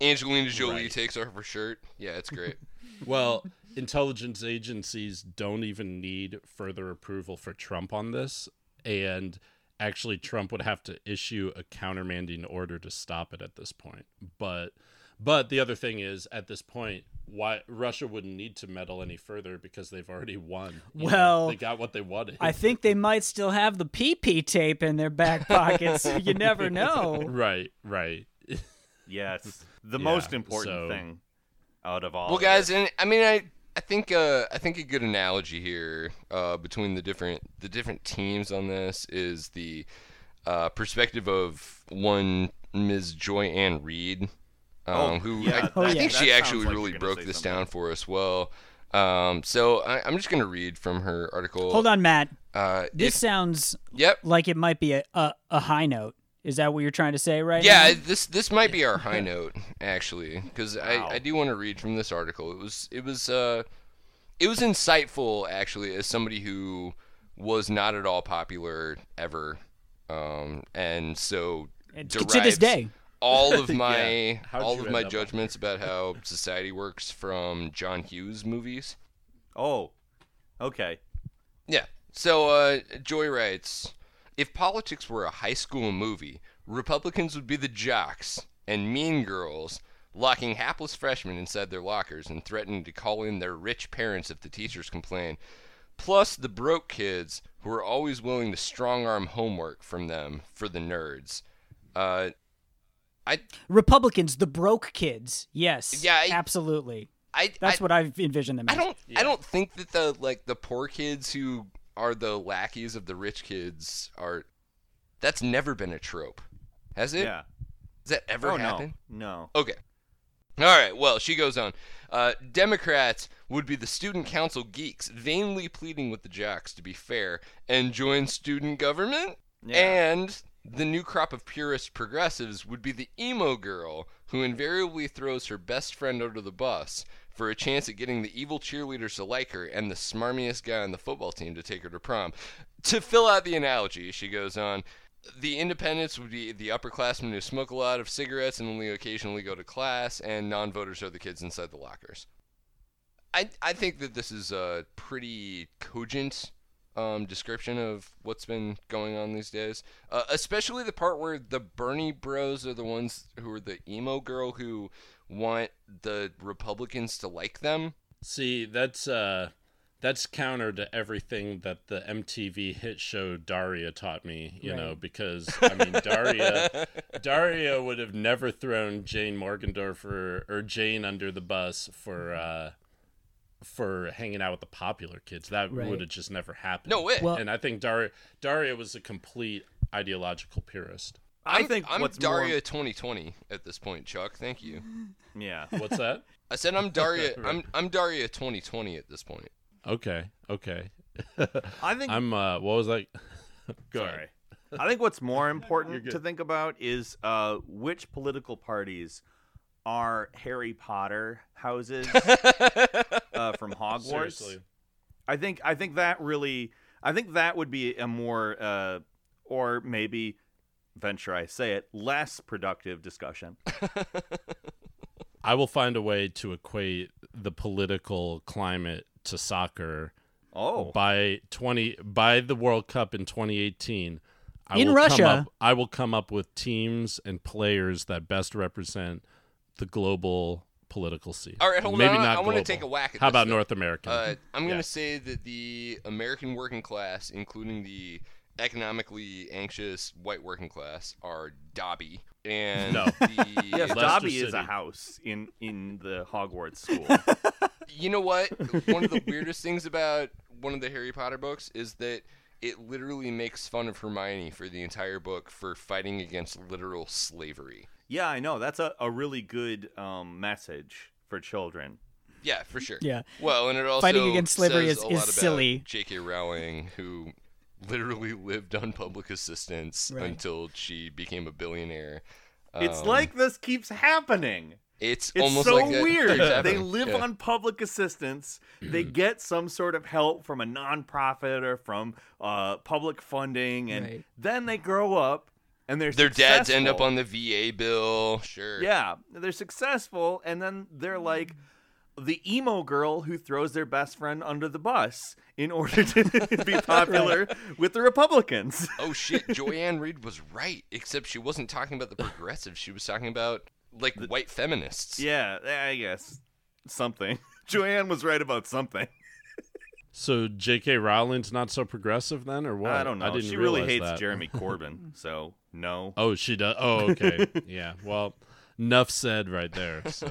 Angelina Jolie Right. takes off her shirt. Yeah, it's great. [LAUGHS] Well, intelligence agencies don't even need further approval for Trump on this, and actually, Trump would have to issue a countermanding order to stop it at this point. But, but the other thing is, at this point, why Russia wouldn't need to meddle any further because they've already won. You know, Well, they got what they wanted. I think they might still have the PP tape in their back [LAUGHS] pockets. you never know. right, right. Yes, [LAUGHS] the Yeah, most important so- thing out of all. Well, of guys, and I mean, I I think uh, I think a good analogy here uh, between the different the different teams on this is the uh, perspective of one Ms. Joy Ann Reid, um, Oh, who yeah, I, that- I think that she actually like really broke this something. down for us well. Um, so I, I'm just gonna read from her article. Hold on, Matt. Uh, This if- sounds yep. like it might be a, a, a high note. Is that what you're trying to say right Yeah, now? this this might be our high [LAUGHS] note actually, because Wow. I, I do want to read from this article. It was it was uh it was insightful actually as somebody who was not at all popular ever, um, and so And to this day. All of [LAUGHS] my Yeah. All of my judgments about how society works from John Hughes movies. oh, okay. Yeah. So uh, Joy writes, if politics were a high school movie, Republicans would be the jocks and mean girls, locking hapless freshmen inside their lockers and threatening to call in their rich parents if the teachers complain. Plus the broke kids who are always willing to strong arm homework from them for the nerds. Uh, I Republicans, the broke kids. Yes. Yeah, I- absolutely. I That's I, what I've envisioned them I as. don't I don't think that the like the poor kids who are the lackeys of the rich kids are that's never been a trope. Has it? Yeah. Has that ever Oh happened? no, no. Okay. All right. Well, she goes on. Uh, Democrats would be the student council geeks, vainly pleading with the jocks to be fair and join student government. Yeah. And the new crop of purist progressives would be the emo girl who invariably throws her best friend under the bus for a chance at getting the evil cheerleaders to like her and the smarmiest guy on the football team to take her to prom. To fill out the analogy, she goes on, the independents would be the upperclassmen who smoke a lot of cigarettes and only occasionally go to class, and non-voters are the kids inside the lockers. I I think that this is a pretty cogent um, description of what's been going on these days, uh, especially the part where the Bernie Bros are the ones who are the emo girl who want the Republicans to like them. See, that's uh that's counter to everything that the MTV hit show Daria taught me, you know, because I mean Daria [LAUGHS] Daria would have never thrown Jane Morgendorffer or Jane under the bus for uh for hanging out with the popular kids. That Right. would have just never happened. No way. Well- and I think Daria Daria was a complete ideological purist. I I'm, think I'm what's Daria more 2020 at this point, Chuck. Thank you. yeah. [LAUGHS] What's that? I said I'm Daria. [LAUGHS] I'm I'm Daria 2020 at this point. Okay, okay. I think I'm uh what was I [LAUGHS] Go Sorry. ahead. I think what's more important to think about is uh, which political parties are Harry Potter houses uh, from [LAUGHS] Hogwarts. Seriously. I think I think that really I think that would be a more uh, or maybe venture I say it less productive discussion. [LAUGHS] I will find a way to equate the political climate to soccer Oh, by 20 by the World Cup in 2018. I In Russia. up, I will come up with teams and players that best represent the global political scene. All right, hold Maybe on. not I want to take a whack at How this, about though. North American? Uh, I'm going to Yeah. say that the American working class, including the economically anxious white working class, are Dobby. And No. the, [LAUGHS] yes, Leicester Dobby is a house in in the Hogwarts school. [LAUGHS] you know what? One of the weirdest things about one of the Harry Potter books is that it literally makes fun of Hermione for the entire book for fighting against literal slavery. Yeah, I know. That's a, a really good um, message for children. Yeah, for sure. Yeah. Well, and it also Fighting against slavery says is- a is lot about silly. J.K. Rowling, who literally lived on public assistance Right. until she became a billionaire. It's Um, like this keeps happening. it's, It's almost so like weird. [LAUGHS] They live Yeah. on public assistance. They get some sort of help from a nonprofit or from uh, public funding, and Right. then they grow up and they're Their dads end up on the VA bill. Sure. Yeah, they're successful, and then they're like the emo girl who throws their best friend under the bus in order to [LAUGHS] be [LAUGHS] popular with the Republicans. [LAUGHS] Oh shit, Joanne Reid was right, except she wasn't talking about the progressives. She was talking about like white feminists. yeah, I guess something. Joanne was right about something. So J.K. Rowling's not so progressive then, or what? I don't know. I didn't she really hates that. Jeremy [LAUGHS] Corbyn, so no. Oh, she does. Oh, okay. [LAUGHS] yeah. Well, enough said right there. So,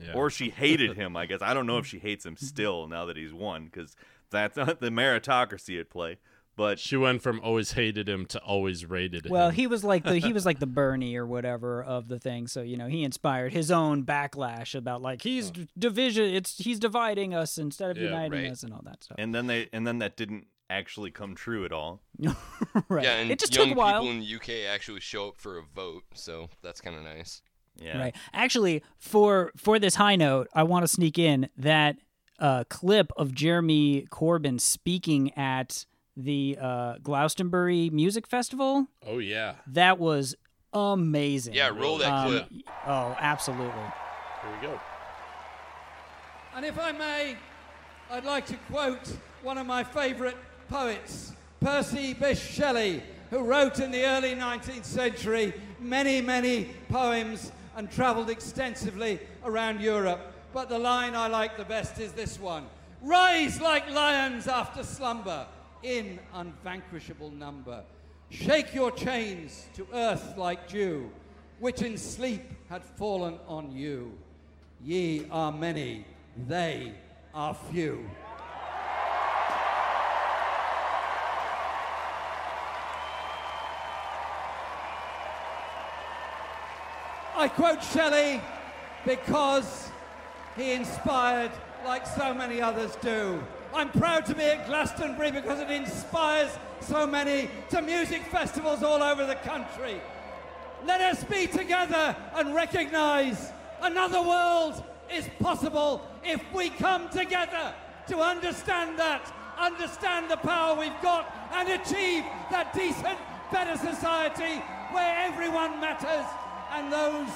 yeah. Or she hated him, I guess. I don't know if she hates him still now that he's won, because that's not the meritocracy at play. But she went from always hated him to always rated him. Well, he was like the he was like the [LAUGHS] Bernie or whatever of the thing. So you know, he inspired his own backlash about like he's d- division. It's he's dividing us instead of Yeah, uniting right. us and all that stuff. and then they and then that didn't actually come true at all. [LAUGHS] right. Yeah, and it just young took a while. people in the UK actually show up for a vote, so that's kind of nice. Yeah. Right. Actually, for for this high note, I want to sneak in that uh, clip of Jeremy Corbyn speaking at the uh, Glastonbury Music Festival. oh yeah. That was amazing. Yeah, roll that Um, clip. Oh, absolutely. Here we go. And if I may, I'd like to quote one of my favourite poets, Percy Bysshe Shelley, who wrote in the early 19th century many, many poems and travelled extensively around Europe. But the line I like the best is this one Rise like lions after slumber, in unvanquishable number. Shake your chains to earth like dew, which in sleep had fallen on you. Ye are many, they are few. I quote Shelley because he inspired like so many others do. I'm proud to be at Glastonbury because it inspires so many to music festivals all over the country. Let us be together and recognize another world is possible if we come together to understand that, understand the power we've got, and achieve that decent, better society where everyone matters and those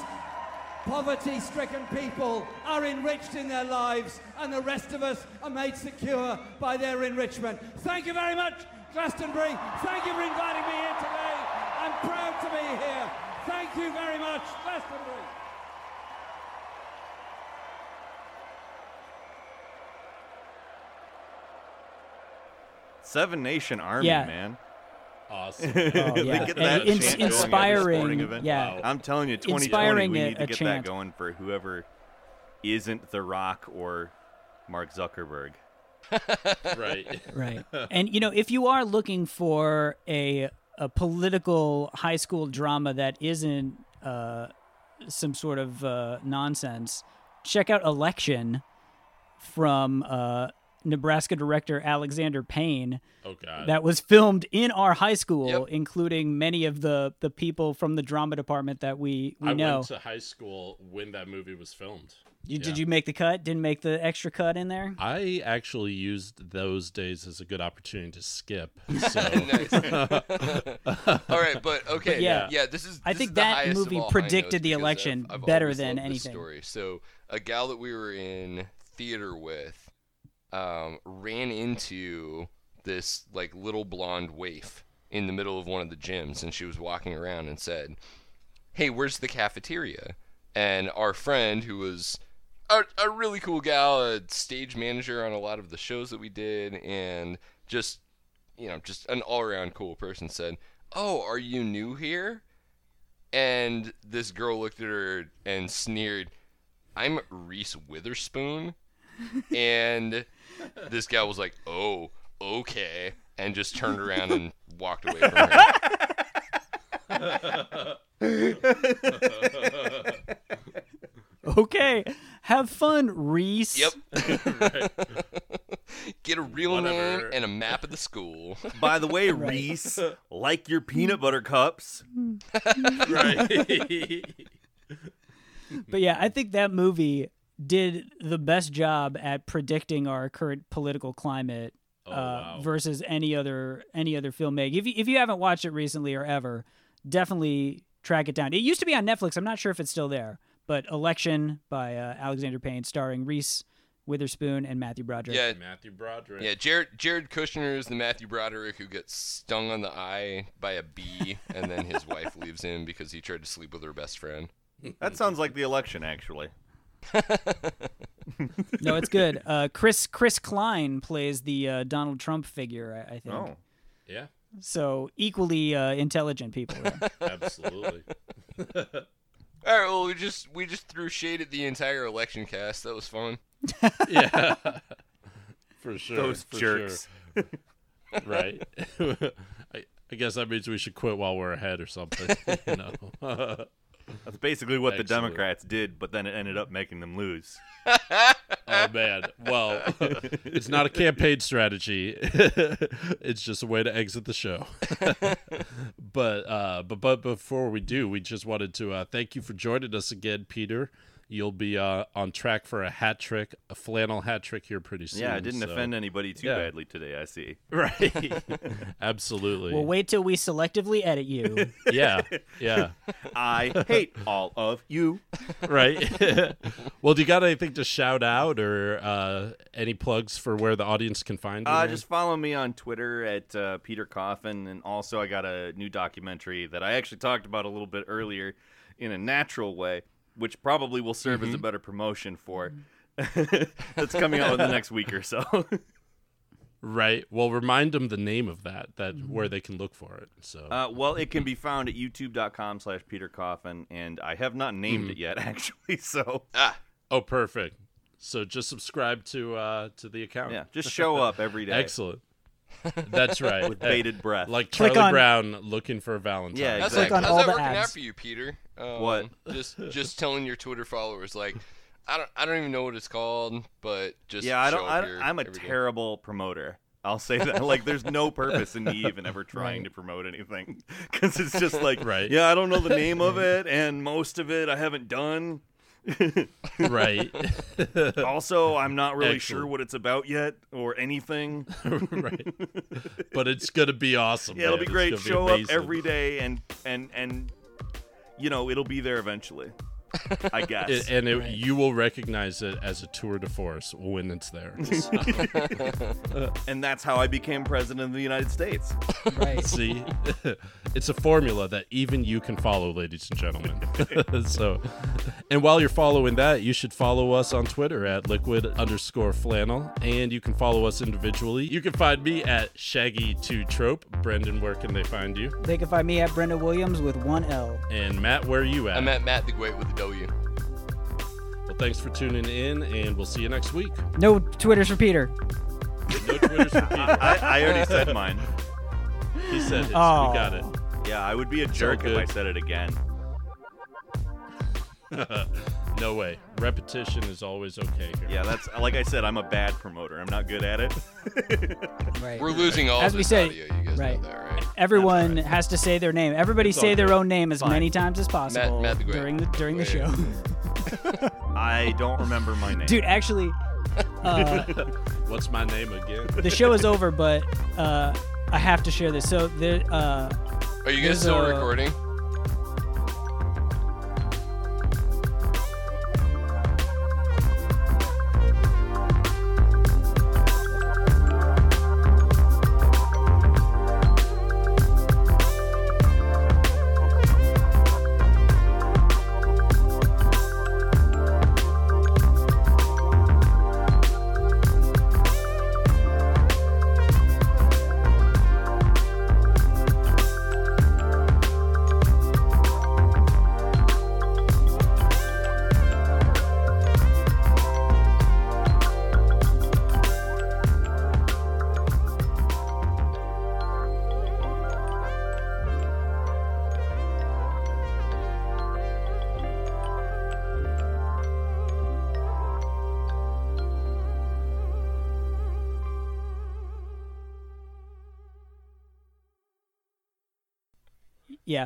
poverty stricken people are enriched in their lives and the rest of us are made secure by their enrichment. Thank you very much, Glastonbury. Thank you for inviting me here today. I'm proud to be here. Thank you very much, Glastonbury. Seven Nation Army, Yeah. man. Awesome. [LAUGHS] Oh, They yeah. get that ins- chant going at every inspiring, sporting event. yeah. I'm telling you, 2020, Inspiring we need to get chant. that going for whoever isn't The Rock or Mark Zuckerberg. [LAUGHS] right. right and you know if you are looking for a a political high school drama that isn't uh, some sort of uh, nonsense check out election from uh, nebraska director alexander payne Oh God. that was filmed in our high school Yep. including many of the the people from the drama department that we we I know went to high school when that movie was filmed. you, Yeah. did you make the cut didn't make the extra cut in there I actually used those days as a good opportunity to skip. [LAUGHS] So [LAUGHS] all right, but okay, But yeah. yeah, This is. I this think is that highest movie predicted the election I've- I've better than loved anything. Story. So a gal that we were in theater with um, ran into this like little blonde waif in the middle of one of the gyms, and she was walking around and said, "Hey, where's the cafeteria?" And our friend, who was a, a really cool gal, a stage manager on a lot of the shows that we did, and just you know, just an all around cool person said, Oh, are you new here? And this girl looked at her and sneered, I'm Reese Witherspoon. [LAUGHS] and [LAUGHS] this guy was like, Oh, okay. And just turned around and walked away from her. okay have fun reese Yep. [LAUGHS] [LAUGHS] Get a real Whatever. name and a map of the school. By the way, Reese, like your peanut butter cups. right. But yeah, I think that movie did the best job at predicting our current political climate uh, Oh, wow. versus any other any other filmmaker. If you, if you haven't watched it recently or ever, definitely track it down. It used to be on Netflix. I'm not sure if it's still there. But Election by uh, Alexander Payne, starring Reese Witherspoon and Matthew Broderick. Yeah, Matthew Broderick. Yeah, Jared Jared Kushner is the Matthew Broderick who gets stung on the eye by a bee, and then his wife [LAUGHS] leaves him because he tried to sleep with her best friend. That sounds like the election, actually. [LAUGHS] no, it's good. Uh, Chris Chris Klein plays the uh, Donald Trump figure. I, I think. Oh. Yeah. So equally uh, intelligent people. there. [LAUGHS] Absolutely. [LAUGHS] All right, well we just we just threw shade at the entire election cast. That was fun. yeah. For sure. Those for jerks. Sure. right. I, I guess that means we should quit while we're ahead or something. You know. That's basically what the Democrats did, but then it ended up making them lose. [LAUGHS] oh man. Well, [LAUGHS] it's not a campaign strategy. [LAUGHS] it's just a way to exit the show. but uh but but before we do, we just wanted to uh thank you for joining us again, Peter. You'll be uh on track for a hat trick, a flannel hat trick here pretty soon. yeah, I didn't so- offend anybody too Yeah. badly today, I see. [LAUGHS] Right. [LAUGHS] Absolutely. Well, wait till we selectively edit you. [LAUGHS] Yeah. Yeah. I hate all of you. right? well, do you got anything to shout out or uh, any plugs for where the audience can find you? Uh, just follow me on Twitter at uh, Peter Coffin, and also I got a new documentary that I actually talked about a little bit earlier in a natural way, which probably will serve as a better promotion for. [LAUGHS] That's coming out in the next week or so. [LAUGHS] right. Well, remind them the name of that, that where they can look for it. So uh, well, it can be found at youtube.com slash Peter Coffin, and I have not named it yet, [LAUGHS] actually. So Ah, oh, perfect. So just subscribe to uh, to the account. yeah, just show up every day. Excellent. That's right. With bated breath. Like Click Charlie on- Brown looking for a Valentine. Yeah, how's exactly. that, on how's all that the working out ads. for you, Peter? Um, What? Just just telling your Twitter followers like, I don't I don't even know what it's called, but just yeah, I show don't. up I, here I'm a every day. terrible promoter. I'll say that. like, there's no purpose in me even ever trying Right. to promote anything because it's just like, Right. Yeah, I don't know the name of it, and most of it I haven't done. Right. [LAUGHS] Also, I'm not really sure what it's about yet or anything. [LAUGHS] right. But it's gonna be awesome. Yeah, it'll be great. Show be up every day, and and and you know it'll be there eventually. I [LAUGHS] guess. It- and it, you will recognize it as a tour de force when it's there. [LAUGHS] Uh, and that's how I became president of the United States. Right. [LAUGHS] See, it's a formula that even you can follow, ladies and gentlemen. so, and while you're following that, you should follow us on Twitter at liquid underscore flannel, and you can follow us individually. You can find me at Shaggy2Trope. Brendan, where can they find you? They can find me at Brenda Williams with one L. And Matt, where are you at? I'm at Matt the Great with a W. Well, thanks for tuning in, and we'll see you next week. No Twitters for Peter. No Twitters for Peter. [LAUGHS] I, I already said mine. He said his. Oh. We got it. Yeah, I would be a jerk if. I said it again. [LAUGHS] No way. Repetition is always okay here. Yeah, that's like I said. I'm a bad promoter. I'm not good at it. [LAUGHS] Right. We're losing all As we say, audio. You guys right. know that, right? Everyone has to say their name. Everybody It's say their good. own name as Fine. many times as possible Matt the during the during the show. [LAUGHS] I don't remember my name. Dude, actually, uh, [LAUGHS] What's my name again? the show is over, but uh, I have to share this. So there, uh, Are you guys still a- recording?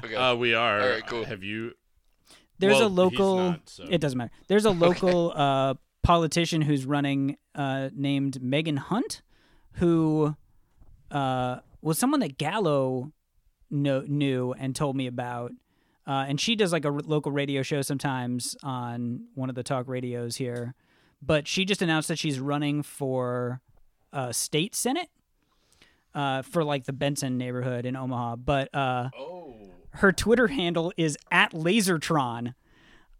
Yeah, Okay. Uh, we are. All right, cool. Have you? there's Well, a he's local. not, so- It doesn't matter. There's a [LAUGHS] local uh, politician who's running uh, named Megan Hunt, who uh, was someone that Gallo know, knew and told me about. Uh, and she does like a r- local radio show sometimes on one of the talk radios here. But she just announced that she's running for uh, state senate uh, for like the Benson neighborhood in Omaha. But uh, her Twitter handle is at Lasertron,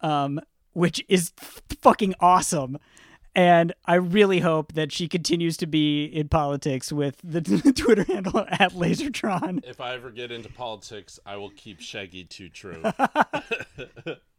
um, which is f- fucking awesome. And I really hope that she continues to be in politics with the [LAUGHS] Twitter handle at Lasertron. If I ever get into politics, I will keep Shaggy too true. [LAUGHS] [LAUGHS]